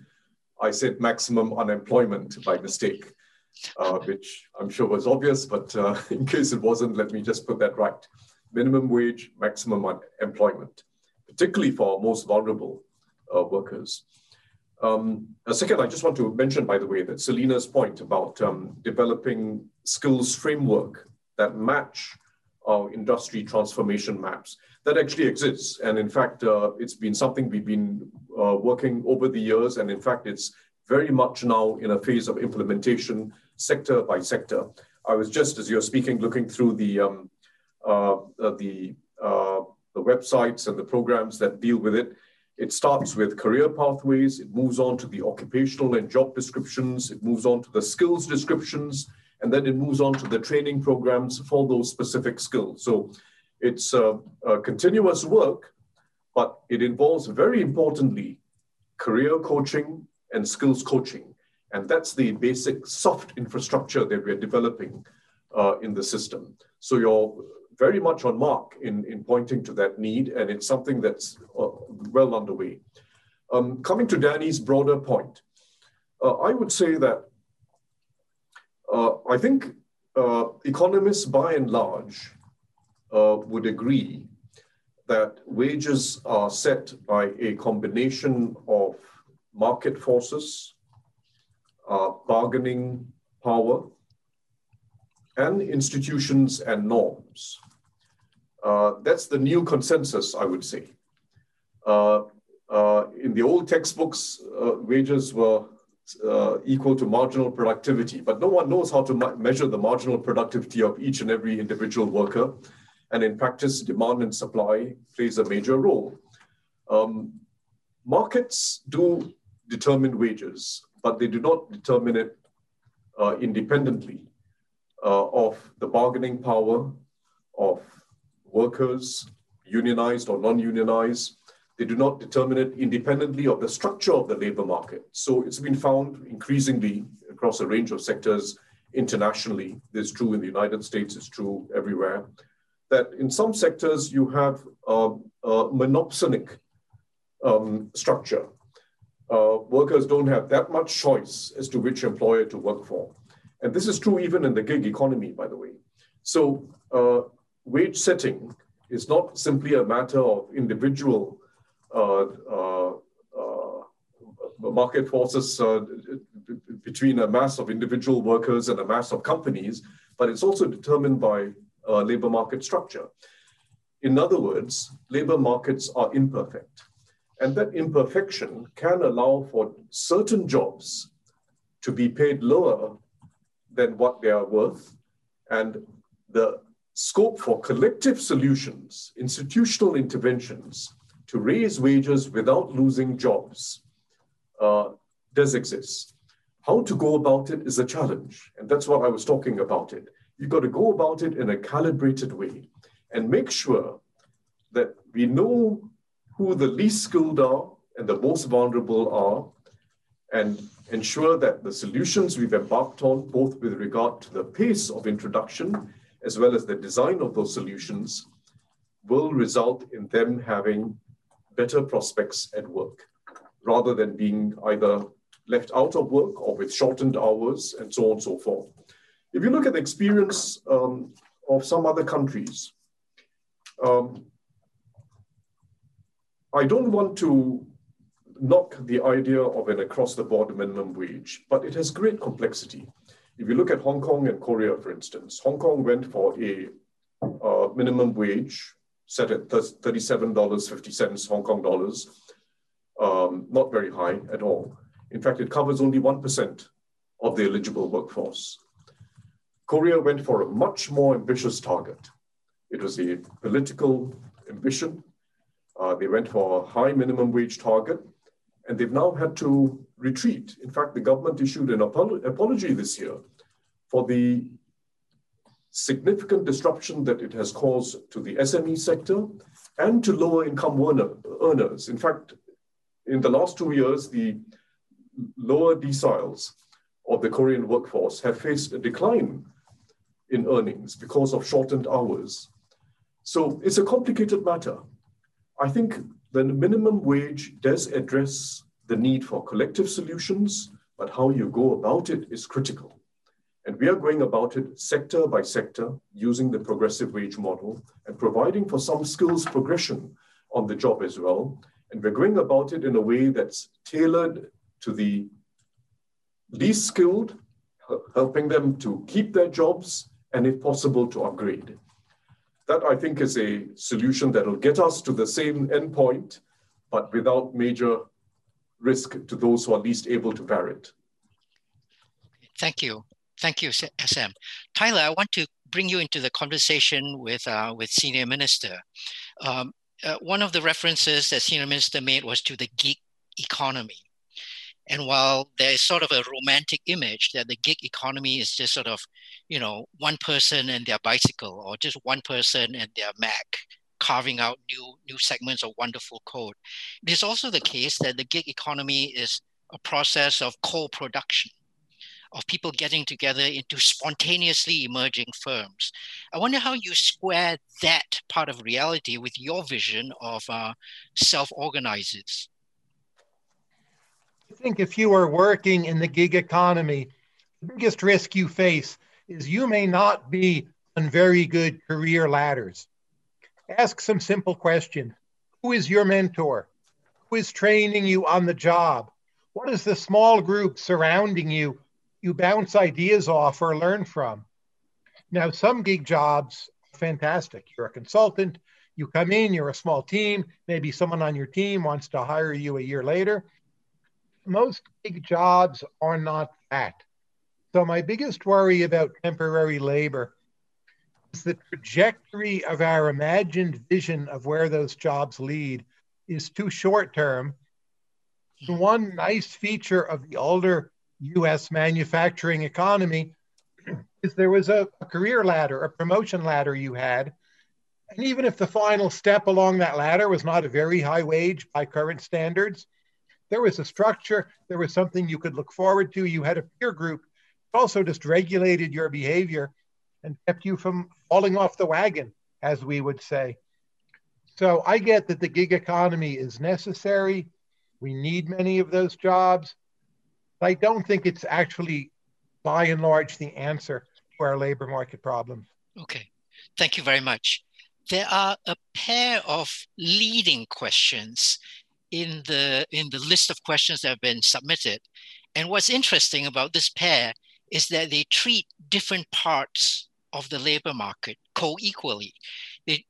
I said maximum unemployment by mistake uh, which I'm sure was obvious, but uh, in case it wasn't, let me just put that right. Minimum wage, maximum employment, particularly for most vulnerable uh, workers. Um, second, I just want to mention, by the way, that Selena's point about um, developing skills framework that match our industry transformation maps, that actually exists. And in fact, uh, it's been something we've been uh, working over the years. And in fact, it's very much now in a phase of implementation sector by sector. I was just as you're speaking, looking through the um, uh, uh, the uh, the websites and the programs that deal with it. It starts with career pathways. It moves on to the occupational and job descriptions. It moves on to the skills descriptions, and then it moves on to the training programs for those specific skills. So it's a, a continuous work, but it involves very importantly career coaching and skills coaching. And that's the basic soft infrastructure that we're developing uh, in the system. So you're very much on mark in, in pointing to that need, and it's something that's uh, well underway. Um, coming to Danny's broader point, uh, I would say that uh, I think uh, economists by and large uh, would agree that wages are set by a combination of market forces, uh, bargaining power, and institutions and norms. Uh, that's the new consensus, I would say. Uh, uh, in the old textbooks, uh, wages were uh, equal to marginal productivity, but no one knows how to measure the marginal productivity of each and every individual worker. And in practice, demand and supply plays a major role. Um, markets do determine wages, but they do not determine it uh, independently uh, of the bargaining power of workers, unionized or non-unionized. They do not determine it independently of the structure of the labor market. So it's been found increasingly across a range of sectors internationally. This is true in the United States, it's true everywhere, that in some sectors you have a, a monopsonic um, structure. Uh, workers don't have that much choice as to which employer to work for. And this is true even in the gig economy, by the way. So uh, wage setting is not simply a matter of individual uh, uh, uh market forces uh, between a mass of individual workers and a mass of companies, but it's also determined by labor market structure. In other words, labor markets are imperfect. And that imperfection can allow for certain jobs to be paid lower than what they are worth. And the scope for collective solutions, institutional interventions to raise wages without losing jobs uh, does exist. How to go about it is a challenge. And that's what I was talking about it. You've got to go about it in a calibrated way and make sure that we know who the least skilled are and the most vulnerable are, and ensure that the solutions we've embarked on, both with regard to the pace of introduction as well as the design of those solutions, will result in them having better prospects at work rather than being either left out of work or with shortened hours and so on and so forth. If you look at the experience um, of some other countries, um, I don't want to knock the idea of an across the board minimum wage, but it has great complexity. If you look at Hong Kong and Korea, for instance, Hong Kong went for a uh, minimum wage set at $37.50 Hong Kong dollars, um, not very high at all. In fact, it covers only 1% of the eligible workforce. Korea went for a much more ambitious target. It was a political ambition. Uh, they went for a high minimum wage target, and they've now had to retreat. In fact, the government issued an apology this year for the significant disruption that it has caused to the SME sector and to lower income earners. In fact, in the last two years, the lower deciles of the Korean workforce have faced a decline in earnings because of shortened hours. So it's a complicated matter. I think the minimum wage does address the need for collective solutions, but how you go about it is critical. And we are going about it sector by sector using the progressive wage model and providing for some skills progression on the job as well. And we're going about it in a way that's tailored to the least skilled, helping them to keep their jobs and if possible to upgrade. That I think is a solution that will get us to the same endpoint, but without major risk to those who are least able to bear it. Thank you. Thank you, SM. Tyler, I want to bring you into the conversation with, uh, with Senior Minister. Um, uh, one of the references that Senior Minister made was to the gig economy. And while there is sort of a romantic image that the gig economy is just sort of, you know, one person and their bicycle or just one person and their Mac carving out new new segments of wonderful code. It is also the case that the gig economy is a process of co-production, of people getting together into spontaneously emerging firms. I wonder how you square that part of reality with your vision of uh, self-organizers. I think if you are working in the gig economy, the biggest risk you face is you may not be on very good career ladders. Ask some simple questions. Who is your mentor? Who is training you on the job? What is the small group surrounding you you bounce ideas off or learn from? Now, some gig jobs, fantastic. You're a consultant, You come in, you're a small team, maybe someone on your team wants to hire you a year later. Most gig jobs are not that. So, my biggest worry about temporary labor is the trajectory of our imagined vision of where those jobs lead is too short term. The one nice feature of the older US manufacturing economy is there was a, a career ladder, a promotion ladder you had. And even if the final step along that ladder was not a very high wage by current standards, there was a structure, there was something you could look forward to. You had a peer group, it also just regulated your behavior and kept you from falling off the wagon, as we would say. So I get that the gig economy is necessary. We need many of those jobs. But I don't think it's actually, by and large, the answer to our labor market problems. Okay, thank you very much. There are a pair of leading questions in the in the list of questions that have been submitted. And what's interesting about this pair is that they treat different parts of the labor market co-equally.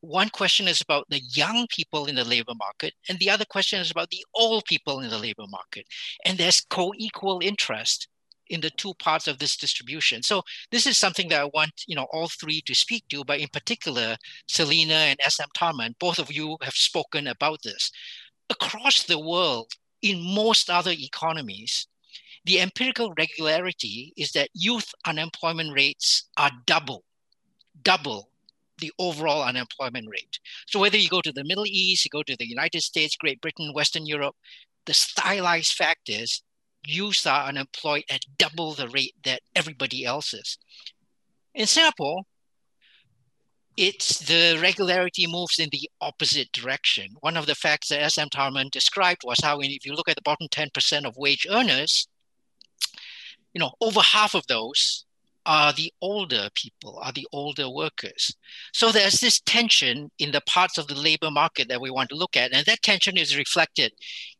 One question is about the young people in the labor market, and the other question is about the old people in the labor market. And there's co-equal interest in the two parts of this distribution. So this is something that I want, you know, all three to speak to, but in particular, Selena and SM Tharman, both of you have spoken about this. Across the world, in most other economies, the empirical regularity is that youth unemployment rates are double, double the overall unemployment rate. So whether you go to the Middle East, you go to the United States, Great Britain, Western Europe, the stylized fact is youth are unemployed at double the rate that everybody else is. In Singapore, it's the regularity moves in the opposite direction. One of the facts that SM Tharman described was how if you look at the bottom 10% of wage earners, you know, over half of those are the older people, are the older workers. So there's this tension in the parts of the labor market that we want to look at. And that tension is reflected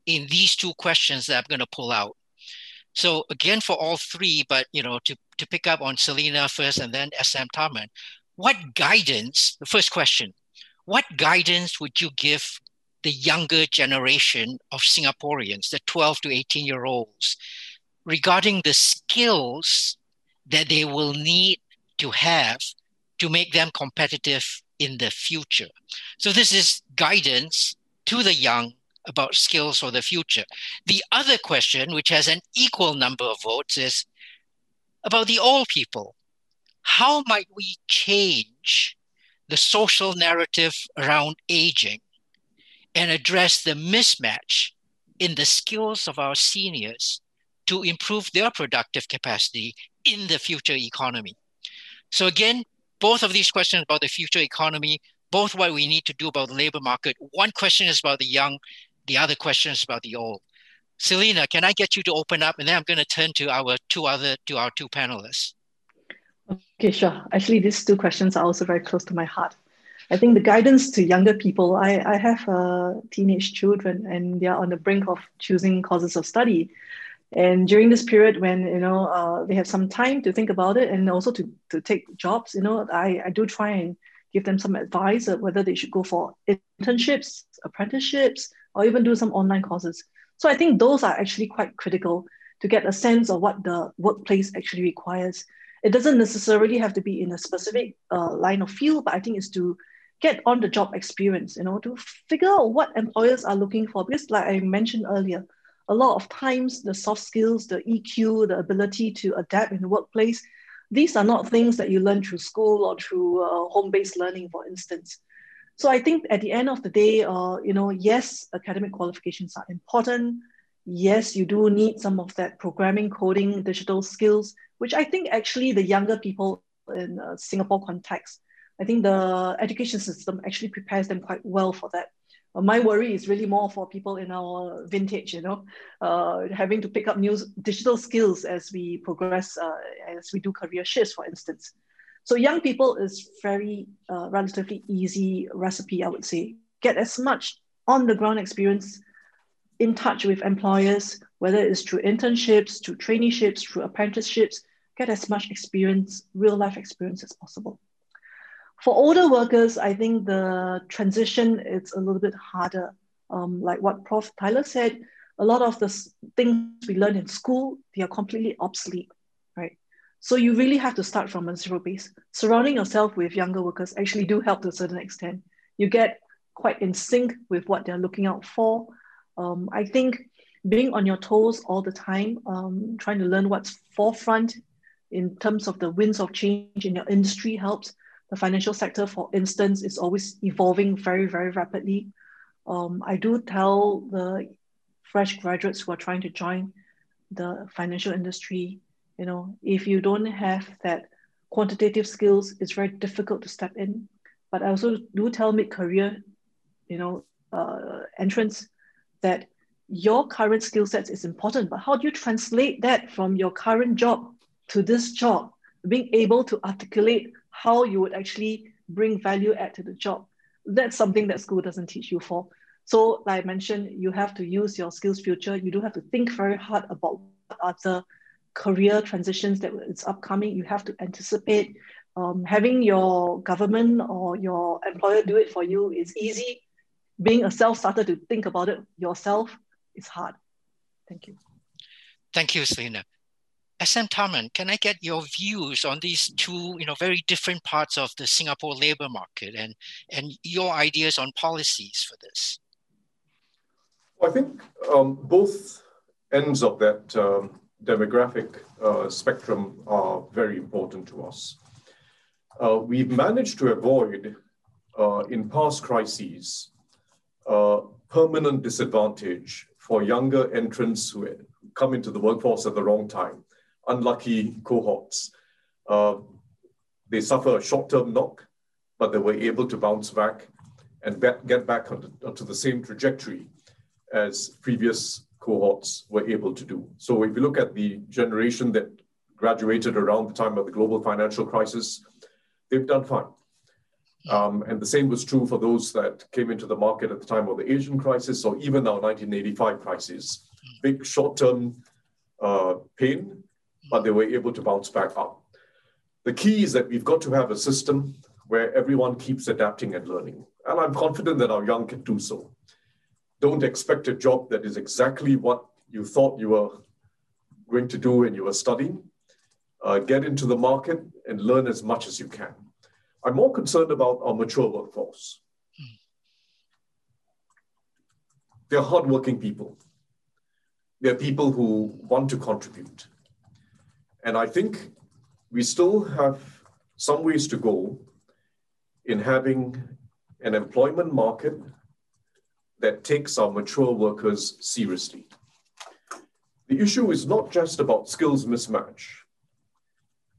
in these two questions that I'm going to pull out. So again, for all three, but you know, to, to pick up on Selena first and then SM Tharman, what guidance, the first question, what guidance would you give the younger generation of Singaporeans, the 12 to 18 year olds, regarding the skills that they will need to have to make them competitive in the future. So, this is guidance to the young about skills for the future. The other question, which has an equal number of votes, is about the old people. How might we change the social narrative around aging and address the mismatch in the skills of our seniors to improve their productive capacity in the future economy. So again, both of these questions about the future economy, both what we need to do about the labor market. One question is about the young, the other question is about the old. Selena, can I get you to open up, and then I'm going to turn to our two other to our two panelists. Okay, sure. Actually, these two questions are also very close to my heart. I think the guidance to younger people. I I have uh, teenage children, and they are on the brink of choosing courses of study. And during this period, when you know uh, they have some time to think about it, and also to to take jobs, you know, I, I do try and give them some advice of whether they should go for internships, apprenticeships, or even do some online courses. So I think those are actually quite critical to get a sense of what the workplace actually requires. It doesn't necessarily have to be in a specific uh, line of field, but I think it's to get on the job experience, you know, to figure out what employers are looking for. Because, like I mentioned earlier, a lot of times the soft skills, the EQ, the ability to adapt in the workplace, these are not things that you learn through school or through uh, home-based learning, for instance. So I think at the end of the day, uh, you know, yes, academic qualifications are important. Yes, you do need some of that programming, coding, digital skills, which I think actually the younger people in uh, Singapore context, I think the education system actually prepares them quite well for that my worry is really more for people in our vintage, you know, uh, having to pick up new digital skills as we progress, uh, as we do career shifts, for instance. So young people is very uh, relatively easy recipe, I would say. Get as much on the ground experience in touch with employers, whether it's through internships, through traineeships, through apprenticeships, get as much experience, real life experience as possible. For older workers, I think the transition is a little bit harder. Um, like what Prof. Tyler said, a lot of the things we learn in school, they are completely obsolete, right? So you really have to start from a zero base. Surrounding yourself with younger workers actually do help to a certain extent. You get quite in sync with what they're looking out for. Um, I think being on your toes all the time, um, trying to learn what's forefront in terms of the winds of change in your industry helps. The financial sector, for instance, is always evolving very, very rapidly. Um, I do tell the fresh graduates who are trying to join the financial industry, you know, if you don't have that quantitative skills, it's very difficult to step in. But I also do tell mid-career, you know, uh, entrants that your current skill sets is important, but how do you translate that from your current job to this job? Being able to articulate how you would actually bring value add to the job. That's something that school doesn't teach you for. So, like I mentioned, you have to use your SkillsFuture. You do have to think very hard about what career transitions that is upcoming. You have to anticipate. Um, having your government or your employer do it for you is easy. Being a self-starter to think about it yourself it's hard. Thank you. Thank you, Selena. SM Tharman, can I get your views on these two, you know, very different parts of the Singapore labor market and, and your ideas on policies for this? I think um, both ends of that um, demographic uh, spectrum are very important to us. Uh, we've managed to avoid, uh, in past crises, uh, permanent disadvantage for younger entrants who come into the workforce at the wrong time, unlucky cohorts. Uh, they suffer a short-term knock, but they were able to bounce back and get back onto, onto, the same trajectory as previous cohorts were able to do. So if you look at the generation that graduated around the time of the global financial crisis, they've done fine. Um, and the same was true for those that came into the market at the time of the Asian crisis or even our 1985 crisis. Big short-term uh, pain, but they were able to bounce back up. The key is that we've got to have a system where everyone keeps adapting and learning. And I'm confident that our young can do so. Don't expect a job that is exactly what you thought you were going to do when you were studying. Uh, get into the market and learn as much as you can. I'm more concerned about our mature workforce. They're hardworking people. They're people who want to contribute. And I think we still have some ways to go in having an employment market that takes our mature workers seriously. The issue is not just about skills mismatch.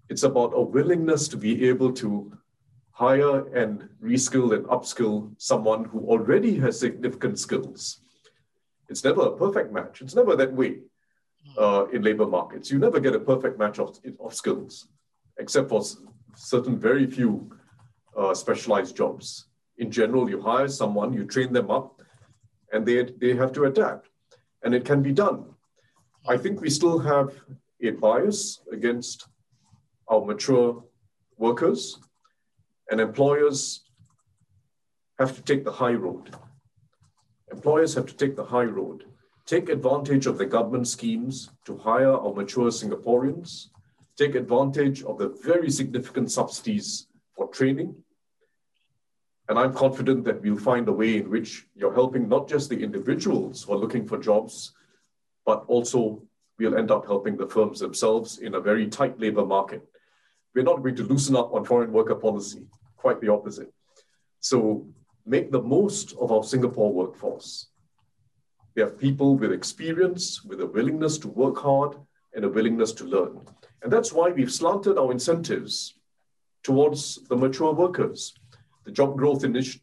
It's about a willingness to be able to hire and reskill and upskill someone who already has significant skills. It's never a perfect match. It's never that way uh, in labor markets. You never get a perfect match of, of skills, except for certain very few uh, specialized jobs. In general, you hire someone, you train them up, and they, they have to adapt. And it can be done. I think we still have a bias against our mature workers and employers have to take the high road. Employers have to take the high road, take advantage of the government schemes to hire our mature Singaporeans, take advantage of the very significant subsidies for training. And I'm confident that we'll find a way in which you're helping not just the individuals who are looking for jobs, but also we'll end up helping the firms themselves in a very tight labor market. We're not going to loosen up on foreign worker policy quite the opposite. So make the most of our Singapore workforce. We have people with experience, with a willingness to work hard and a willingness to learn. And that's why we've slanted our incentives towards the mature workers. The job growth initi-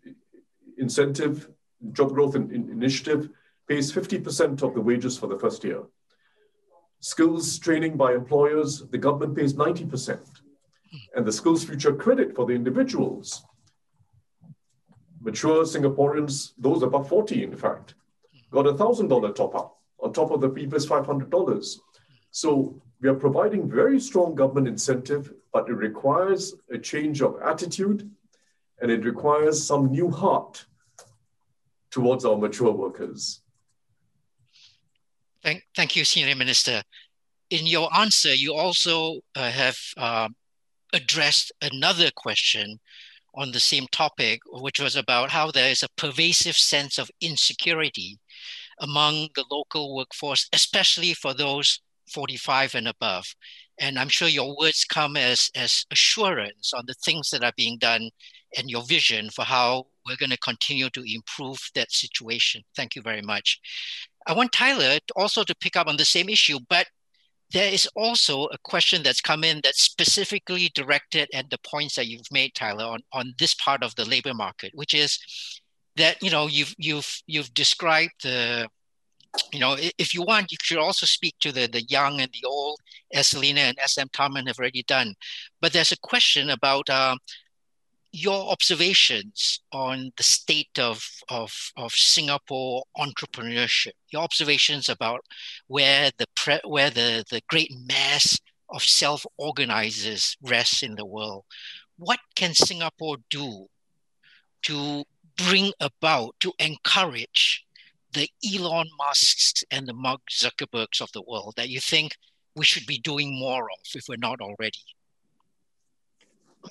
incentive, job growth in- in initiative pays 50% of the wages for the first year. Skills training by employers, the government pays 90% and the SkillsFuture credit for the individuals. Mature Singaporeans, those above 40, in fact, got a $1,000 top up on top of the previous $500. So we are providing very strong government incentive, but it requires a change of attitude and it requires some new heart towards our mature workers. Thank, thank you, Senior Minister. In your answer, you also uh, have uh, addressed another question on the same topic, which was about how there is a pervasive sense of insecurity among the local workforce, especially for those 45 and above. And I'm sure your words come as, as assurance on the things that are being done and your vision for how we're going to continue to improve that situation. Thank you very much. I want Tyler also to pick up on the same issue, but there is also a question that's come in that's specifically directed at the points that you've made, Tyler, on, on this part of the labor market, which is that you know you've you've you've described the you know if you want you should also speak to the the young and the old as Selena and SM Tharman have already done. But there's a question about uh, your observations on the state of, of, of Singapore entrepreneurship, your observations about where the pre, where the, the great mass of self-organizers rests in the world. What can Singapore do to bring about, to encourage the Elon Musks and the Mark Zuckerbergs of the world that you think we should be doing more of if we're not already?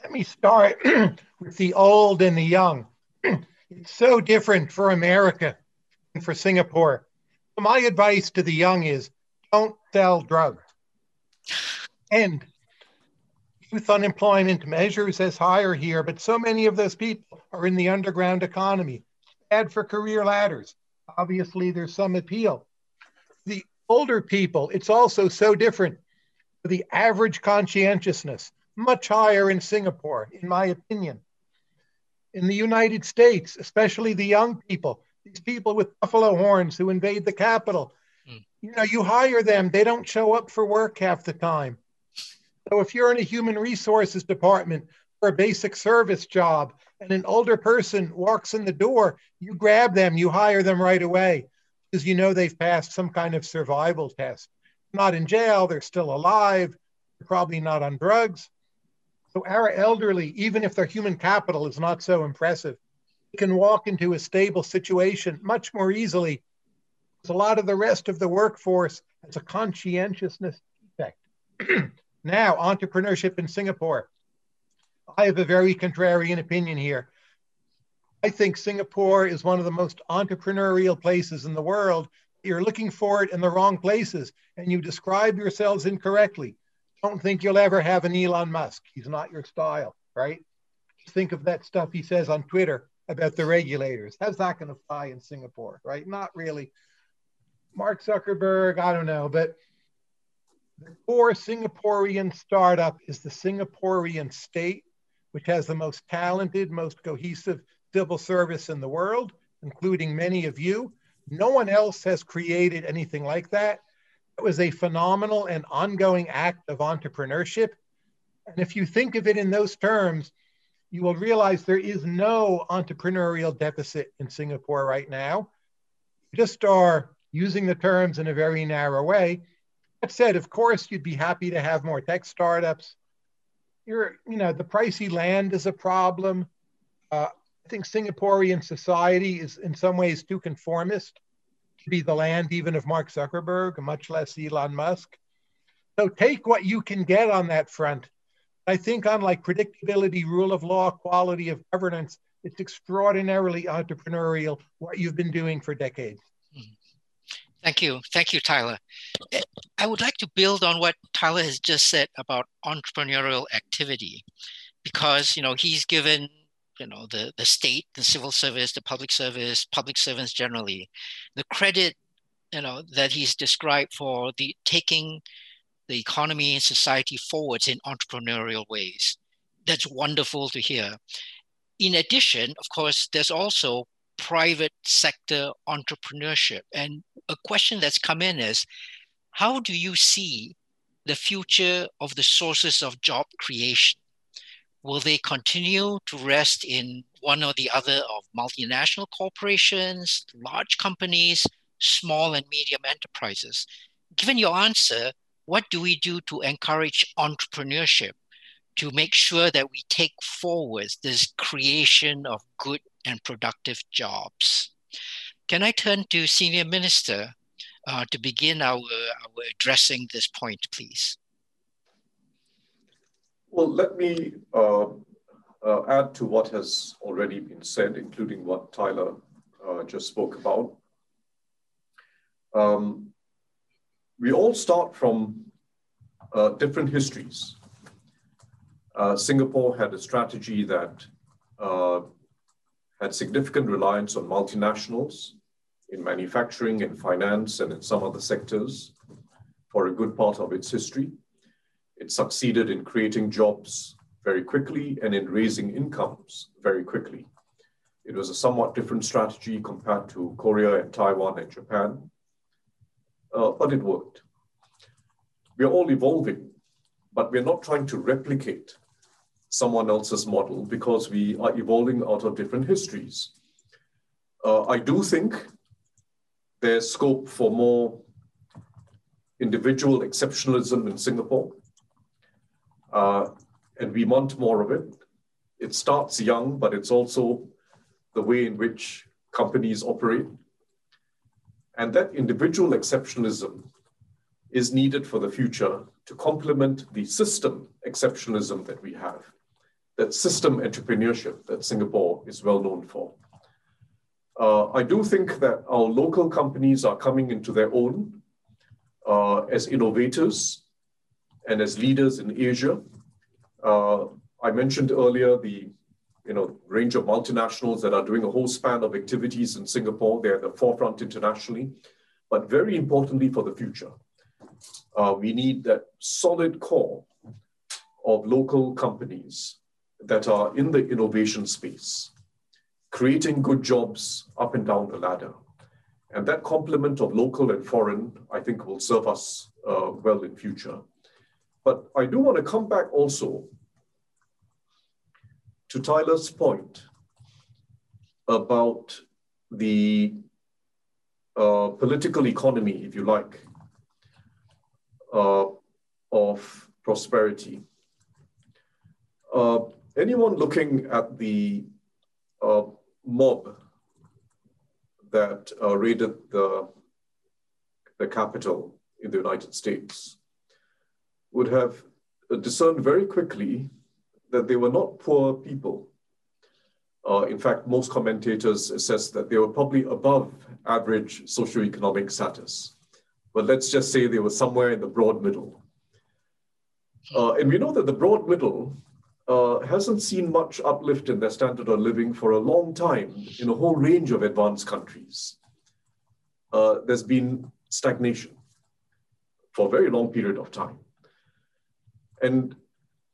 Let me start with the old and the young. it's so different for America and for Singapore. My advice to the young is don't sell drugs. And youth unemployment measures as higher here, but so many of those people are in the underground economy. Bad for career ladders. Obviously, there's some appeal. The older people, it's also so different. The average conscientiousness, much higher in Singapore, in my opinion. In the United States, especially the young people, these people with buffalo horns who invade the Capitol, mm. you know, you hire them, they don't show up for work half the time. So if you're in a human resources department for a basic service job and an older person walks in the door, you grab them, you hire them right away because you know they've passed some kind of survival test. Not in jail, they're still alive, they're probably not on drugs. So our elderly, even if their human capital is not so impressive, can walk into a stable situation much more easily. Because a lot of the rest of the workforce has a conscientiousness defect. now, entrepreneurship in Singapore. I have a very contrarian opinion here. I think Singapore is one of the most entrepreneurial places in the world. You're looking for it in the wrong places and you describe yourselves incorrectly don't think you'll ever have an Elon Musk. He's not your style, right? Think of that stuff he says on Twitter about the regulators. How's that going to fly in Singapore, right? Not really. Mark Zuckerberg, I don't know, but the core Singaporean startup is the Singaporean state, which has the most talented, most cohesive civil service in the world, including many of you. No one else has created anything like that. It was a phenomenal and ongoing act of entrepreneurship. And if you think of it in those terms, you will realize there is no entrepreneurial deficit in Singapore right now. You just are using the terms in a very narrow way. That said, of course, you'd be happy to have more tech startups. You're, you know, the pricey land is a problem. Uh, I think Singaporean society is in some ways too conformist be the land even of Mark Zuckerberg, much less Elon Musk. So take what you can get on that front. I think, unlike predictability, rule of law, quality of governance, it's extraordinarily entrepreneurial what you've been doing for decades. Thank you. Thank you, Tyler. I would like to build on what Tyler has just said about entrepreneurial activity because you know he's given you know the the state the civil service the public service public servants generally the credit you know that he's described for the taking the economy and society forwards in entrepreneurial ways. That's wonderful to hear. In addition of course there's also private sector entrepreneurship. And a question that's come in is how do you see the future of the sources of job creation will they continue to rest in one or the other of multinational corporations, large companies, small and medium enterprises? Given your answer, what do we do to encourage entrepreneurship to make sure that we take forward this creation of good and productive jobs. Can I turn to Senior Minister uh, to begin our, our addressing this point, please? Well, let me uh, uh, add to what has already been said, including what Tyler uh, just spoke about. Um, we all start from uh, different histories. Uh, Singapore had a strategy that uh, had significant reliance on multinationals in manufacturing, in finance, and in some other sectors for a good part of its history. It succeeded in creating jobs very quickly and in raising incomes very quickly. It was a somewhat different strategy compared to Korea and Taiwan and Japan, uh, but it worked. We're all evolving, but we're not trying to replicate someone else's model because we are evolving out of different histories. Uh, I do think there's scope for more individual exceptionalism in Singapore, uh, and we want more of it. It starts young, but it's also the way in which companies operate. And that individual exceptionalism is needed for the future to complement the system exceptionalism that we have that system entrepreneurship that Singapore is well known for. Uh, I do think that our local companies are coming into their own uh, as innovators and as leaders in Asia. Uh, I mentioned earlier the you know, range of multinationals that are doing a whole span of activities in Singapore. They're at the forefront internationally, but very importantly for the future, uh, we need that solid core of local companies that are in the innovation space, creating good jobs up and down the ladder. And that complement of local and foreign, I think, will serve us uh, well in future. But I do want to come back also to Tyler's point about the uh, political economy, if you like, uh, of prosperity. Uh, anyone looking at the uh, mob that uh, raided the, the Capitol in the United States would have discerned very quickly that they were not poor people. Uh, in fact, most commentators assess that they were probably above average socioeconomic status. But let's just say they were somewhere in the broad middle. Uh, and we know that the broad middle uh, hasn't seen much uplift in their standard of living for a long time in a whole range of advanced countries. Uh, there's been stagnation for a very long period of time. And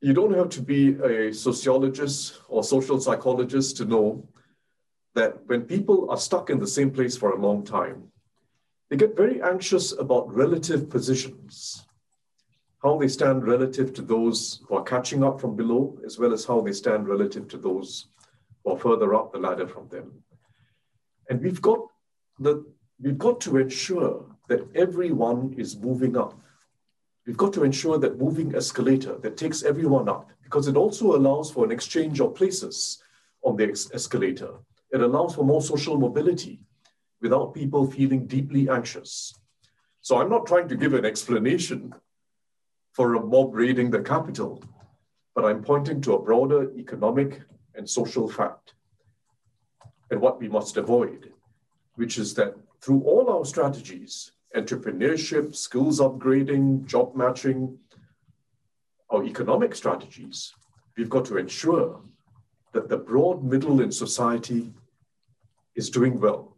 you don't have to be a sociologist or social psychologist to know that when people are stuck in the same place for a long time, they get very anxious about relative positions how they stand relative to those who are catching up from below, as well as how they stand relative to those who are further up the ladder from them. And we've got the we've got to ensure that everyone is moving up. We've got to ensure that moving escalator that takes everyone up, because it also allows for an exchange of places on the escalator. It allows for more social mobility without people feeling deeply anxious. So I'm not trying to give an explanation for a mob raiding the Capitol, but I'm pointing to a broader economic and social fact and what we must avoid, which is that through all our strategies, entrepreneurship, skills upgrading, job matching, our economic strategies, we've got to ensure that the broad middle in society is doing well,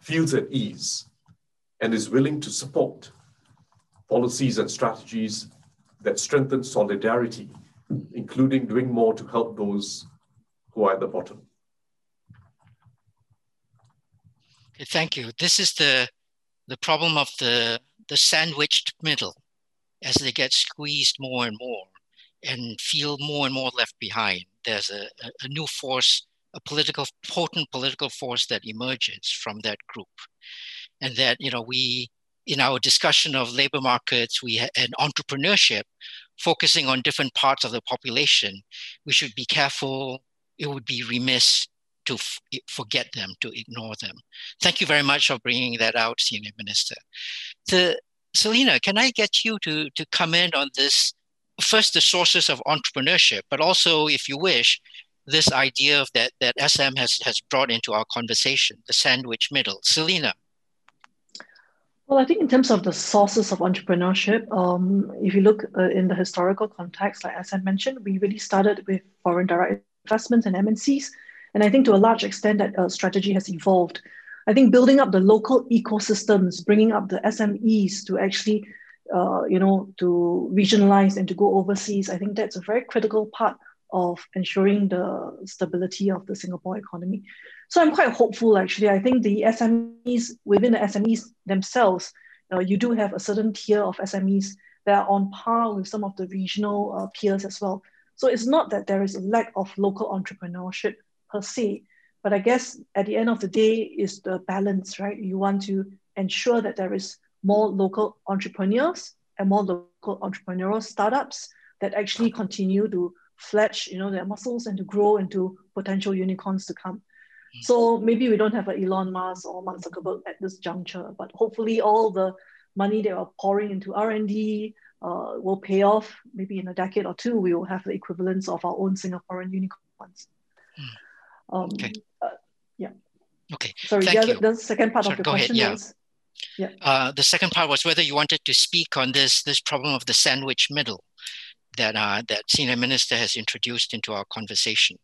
feels at ease, and is willing to support policies and strategies that strengthen solidarity, including doing more to help those who are at the bottom. Okay, thank you. This is the the problem of the the sandwiched middle as they get squeezed more and more and feel more and more left behind. There's a, a, new force, a political potent political force that emerges from that group. And that, you know, we in our discussion of labor markets we and entrepreneurship, focusing on different parts of the population, we should be careful. It would be remiss to forget them, to ignore them. Thank you very much for bringing that out, Senior Minister. The, Selena, can I get you to, to comment on this? First, the sources of entrepreneurship, but also, if you wish, this idea of that, that SM has, has brought into our conversation, the sandwich middle. Selena. Well, I think in terms of the sources of entrepreneurship, um, if you look uh, in the historical context, like as I mentioned, we really started with foreign direct investments and MNCs. And I think to a large extent that uh, strategy has evolved. I think building up the local ecosystems, bringing up the SMEs to actually, uh, you know, to regionalize and to go overseas, I think that's a very critical part of ensuring the stability of the Singapore economy. So I'm quite hopeful, actually. I think the SMEs, within the SMEs themselves, uh, you do have a certain tier of SMEs that are on par with some of the regional uh, peers as well. So it's not that there is a lack of local entrepreneurship per se, but I guess at the end of the day is the balance, right? You want to ensure that there is more local entrepreneurs and more local entrepreneurial startups that actually continue to fledge, you know, their muscles and to grow into potential unicorns to come. Mm. So maybe we don't have an Elon Musk or Mark Zuckerberg at this juncture, but hopefully all the money they are pouring into R&D uh, will pay off. Maybe in a decade or two, we will have the equivalents of our own Singaporean unicorns. Mm. Um, okay. Uh, yeah. Okay. Sorry, Thank the, you. the second part Sorry, of the question ahead, yeah. was. Yeah. Uh, the second part was whether you wanted to speak on this this problem of the sandwich middle that uh, that senior minister has introduced into our conversation.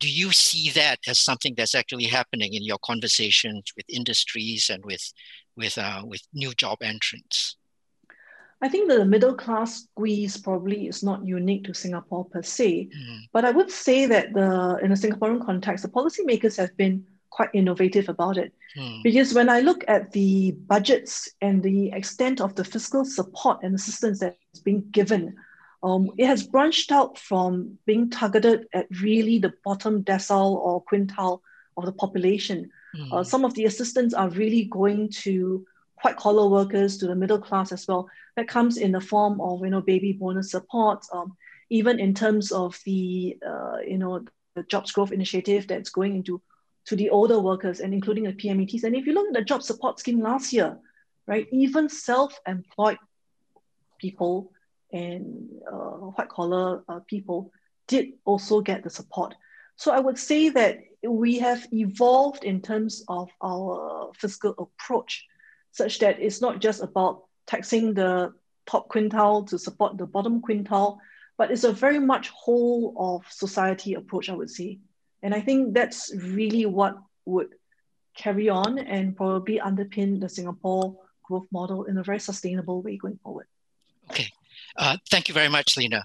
Do you see that as something that's actually happening in your conversations with industries and with with uh, with new job entrants? I think the middle class squeeze probably is not unique to Singapore per se, mm. but I would say that the in a Singaporean context, the policymakers have been quite innovative about it. Mm. Because when I look at the budgets and the extent of the fiscal support and assistance that's being given, um, it has branched out from being targeted at really the bottom decile or quintile of the population. Mm. Uh, some of the assistance are really going to white collar workers, to the middle class as well. That comes in the form of you know baby bonus support, um, even in terms of the uh, you know the jobs growth initiative that's going into to the older workers and including the PMETs. And if you look at the job support scheme last year, right, even self-employed people and uh, white collar uh, people did also get the support. So I would say that we have evolved in terms of our fiscal approach such that it's not just about taxing the top quintile to support the bottom quintile, but it's a very much whole of society approach, I would say. And I think that's really what would carry on and probably underpin the Singapore growth model in a very sustainable way going forward. Okay. Uh, thank you very much, Lena.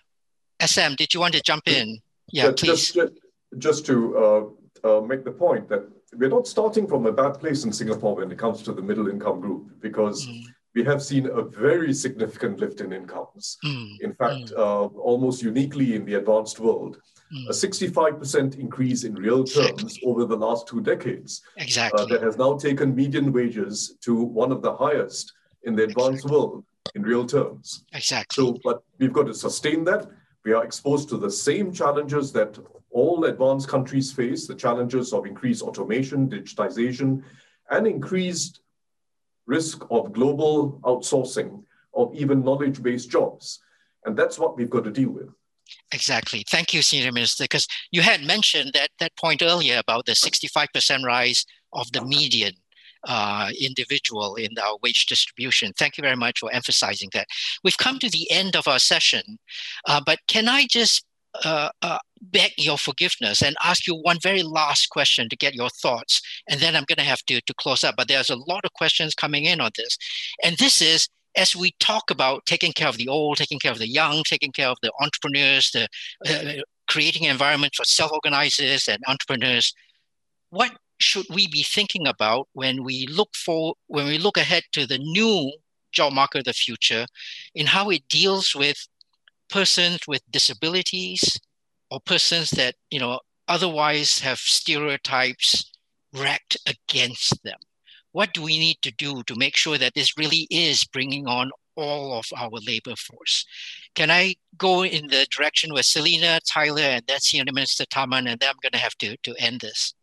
SM, did you want to jump in? Yeah, yeah please. Just, just to uh, uh, make the point that we're not starting from a bad place in Singapore when it comes to the middle income group because mm. we have seen a very significant lift in incomes. Mm. In fact, mm. uh, almost uniquely in the advanced world, mm. a 65% increase in real terms exactly. over the last two decades. Uh, exactly. Uh, that has now taken median wages to one of the highest in the advanced exactly. world in real terms. Exactly. So, but we've got to sustain that. We are exposed to the same challenges that all advanced countries face the challenges of increased automation, digitization, and increased risk of global outsourcing of even knowledge based jobs. And that's what we've got to deal with. Exactly. Thank you, Senior Minister, because you had mentioned that, that point earlier about the 65% rise of the median uh, individual in our wage distribution. Thank you very much for emphasizing that. We've come to the end of our session, uh, but can I just uh, uh, beg your forgiveness and ask you one very last question to get your thoughts. And then I'm going to have to, to close up. But there's a lot of questions coming in on this. And this is as we talk about taking care of the old, taking care of the young, taking care of the entrepreneurs, the uh, creating an environment for self-organizers and entrepreneurs, what should we be thinking about when we look for when we look ahead to the new job market of the future in how it deals with persons with disabilities or persons that you know otherwise have stereotypes racked against them what do we need to do to make sure that this really is bringing on all of our labor force? Can I go in the direction with Selena, Tyler, and then Senior Minister Tharman, and then I'm going to have to, to end this.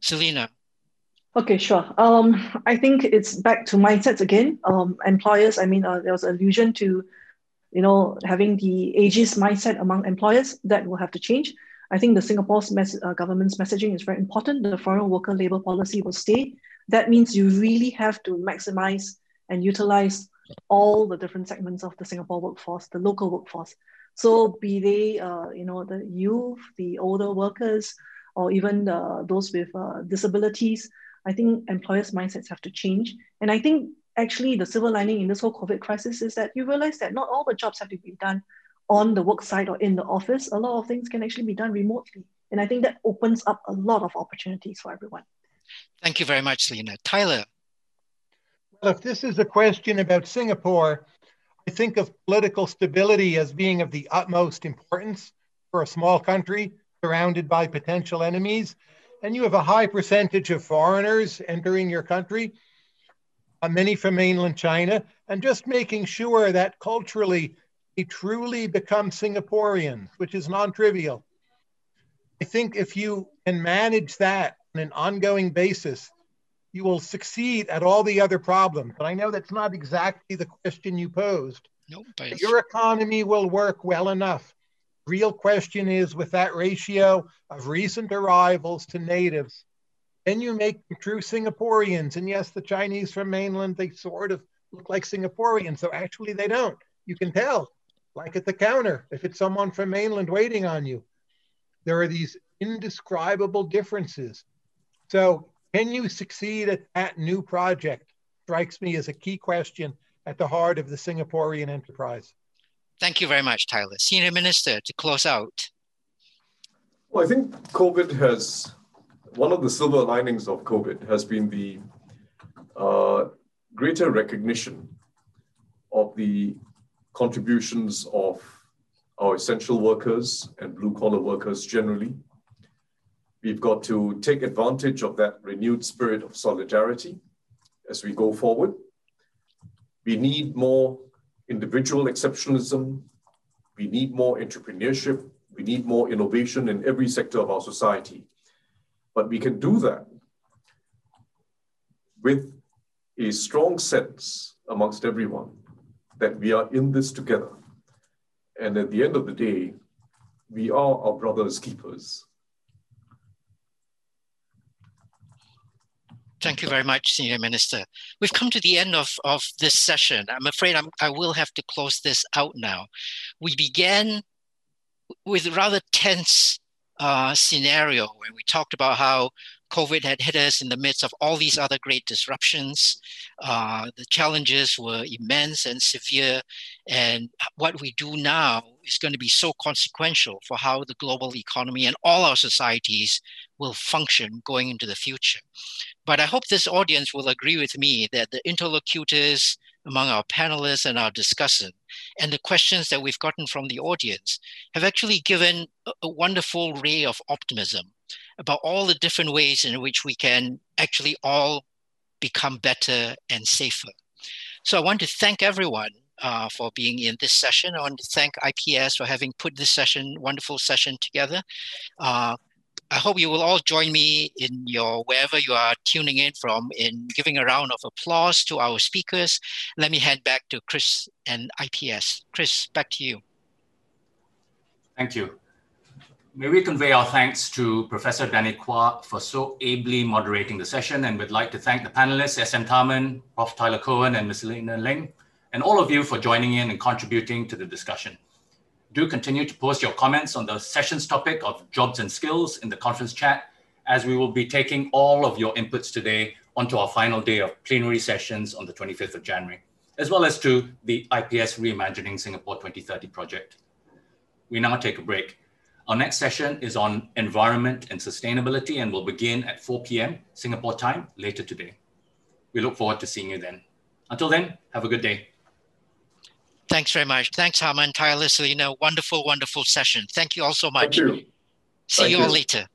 Selena. Okay, sure. Um, I think it's back to mindsets again. Um, employers, I mean, uh, there was allusion to, you know, having the ageist mindset among employers that will have to change. I think the Singapore's mes- uh, government's messaging is very important. The foreign worker labor policy will stay. That means you really have to maximize and utilize all the different segments of the Singapore workforce, the local workforce. So be they, uh, you know, the youth, the older workers, or even uh, those with uh, disabilities, I think employers' mindsets have to change. And I think actually the silver lining in this whole COVID crisis is that you realize that not all the jobs have to be done on the work site or in the office. A lot of things can actually be done remotely. And I think that opens up a lot of opportunities for everyone. Thank you very much, Lena. Tyler. Well, if this is a question about Singapore, I think of political stability as being of the utmost importance for a small country surrounded by potential enemies. And you have a high percentage of foreigners entering your country, uh, many from mainland China, and just making sure that culturally they truly become Singaporeans, which is non trivial. I think if you can manage that on an ongoing basis, you will succeed at all the other problems. But I know that's not exactly the question you posed. Nope, Your economy will work well enough. Real question is with that ratio of recent arrivals to natives, then you make them true Singaporeans. And yes, the Chinese from mainland, they sort of look like Singaporeans, so actually they don't. You can tell like at the counter, if it's someone from mainland waiting on you. There are these indescribable differences. So, can you succeed at that new project? Strikes me as a key question at the heart of the Singaporean enterprise. Thank you very much, Tyler. Senior Minister, to close out. Well, I think COVID has, one of the silver linings of COVID has been the uh, greater recognition of the contributions of our essential workers and blue collar workers generally. We've got to take advantage of that renewed spirit of solidarity as we go forward. We need more individual exceptionalism. We need more entrepreneurship. We need more innovation in every sector of our society. But we can do that with a strong sense amongst everyone that we are in this together. And at the end of the day, we are our brother's keepers. Thank you very much, Senior Minister. We've come to the end of, of this session. I'm afraid I'm, I will have to close this out now. We began with rather tense uh, scenario when we talked about how COVID had hit us in the midst of all these other great disruptions. Uh, the challenges were immense and severe. And what we do now is going to be so consequential for how the global economy and all our societies will function going into the future. But I hope this audience will agree with me that the interlocutors among our panelists and our discussant and the questions that we've gotten from the audience have actually given a, a wonderful ray of optimism about all the different ways in which we can actually all become better and safer. So I want to thank everyone uh, for being in this session. I want to thank IPS for having put this session, wonderful session together. Uh, I hope you will all join me in your wherever you are tuning in from in giving a round of applause to our speakers. Let me hand back to Chris and IPS. Chris, back to you. Thank you. May we convey our thanks to Professor Danny Quah for so ably moderating the session, and we'd like to thank the panelists, SM Tharman, Prof. Tyler Cowen, and Ms. Selena Ling, and all of you for joining in and contributing to the discussion. Do continue to post your comments on the session's topic of jobs and skills in the conference chat, as we will be taking all of your inputs today onto our final day of plenary sessions on the 25th of January, as well as to the IPS Reimagining Singapore 2030 project. We now take a break. Our next session is on environment and sustainability and will begin at 4 p.m. Singapore time later today. We look forward to seeing you then. Until then, have a good day. Thanks very much. Thanks, Tharman, tirelessly. You know, wonderful, wonderful session. Thank you all so much. Thank you. See Thank you all you. later.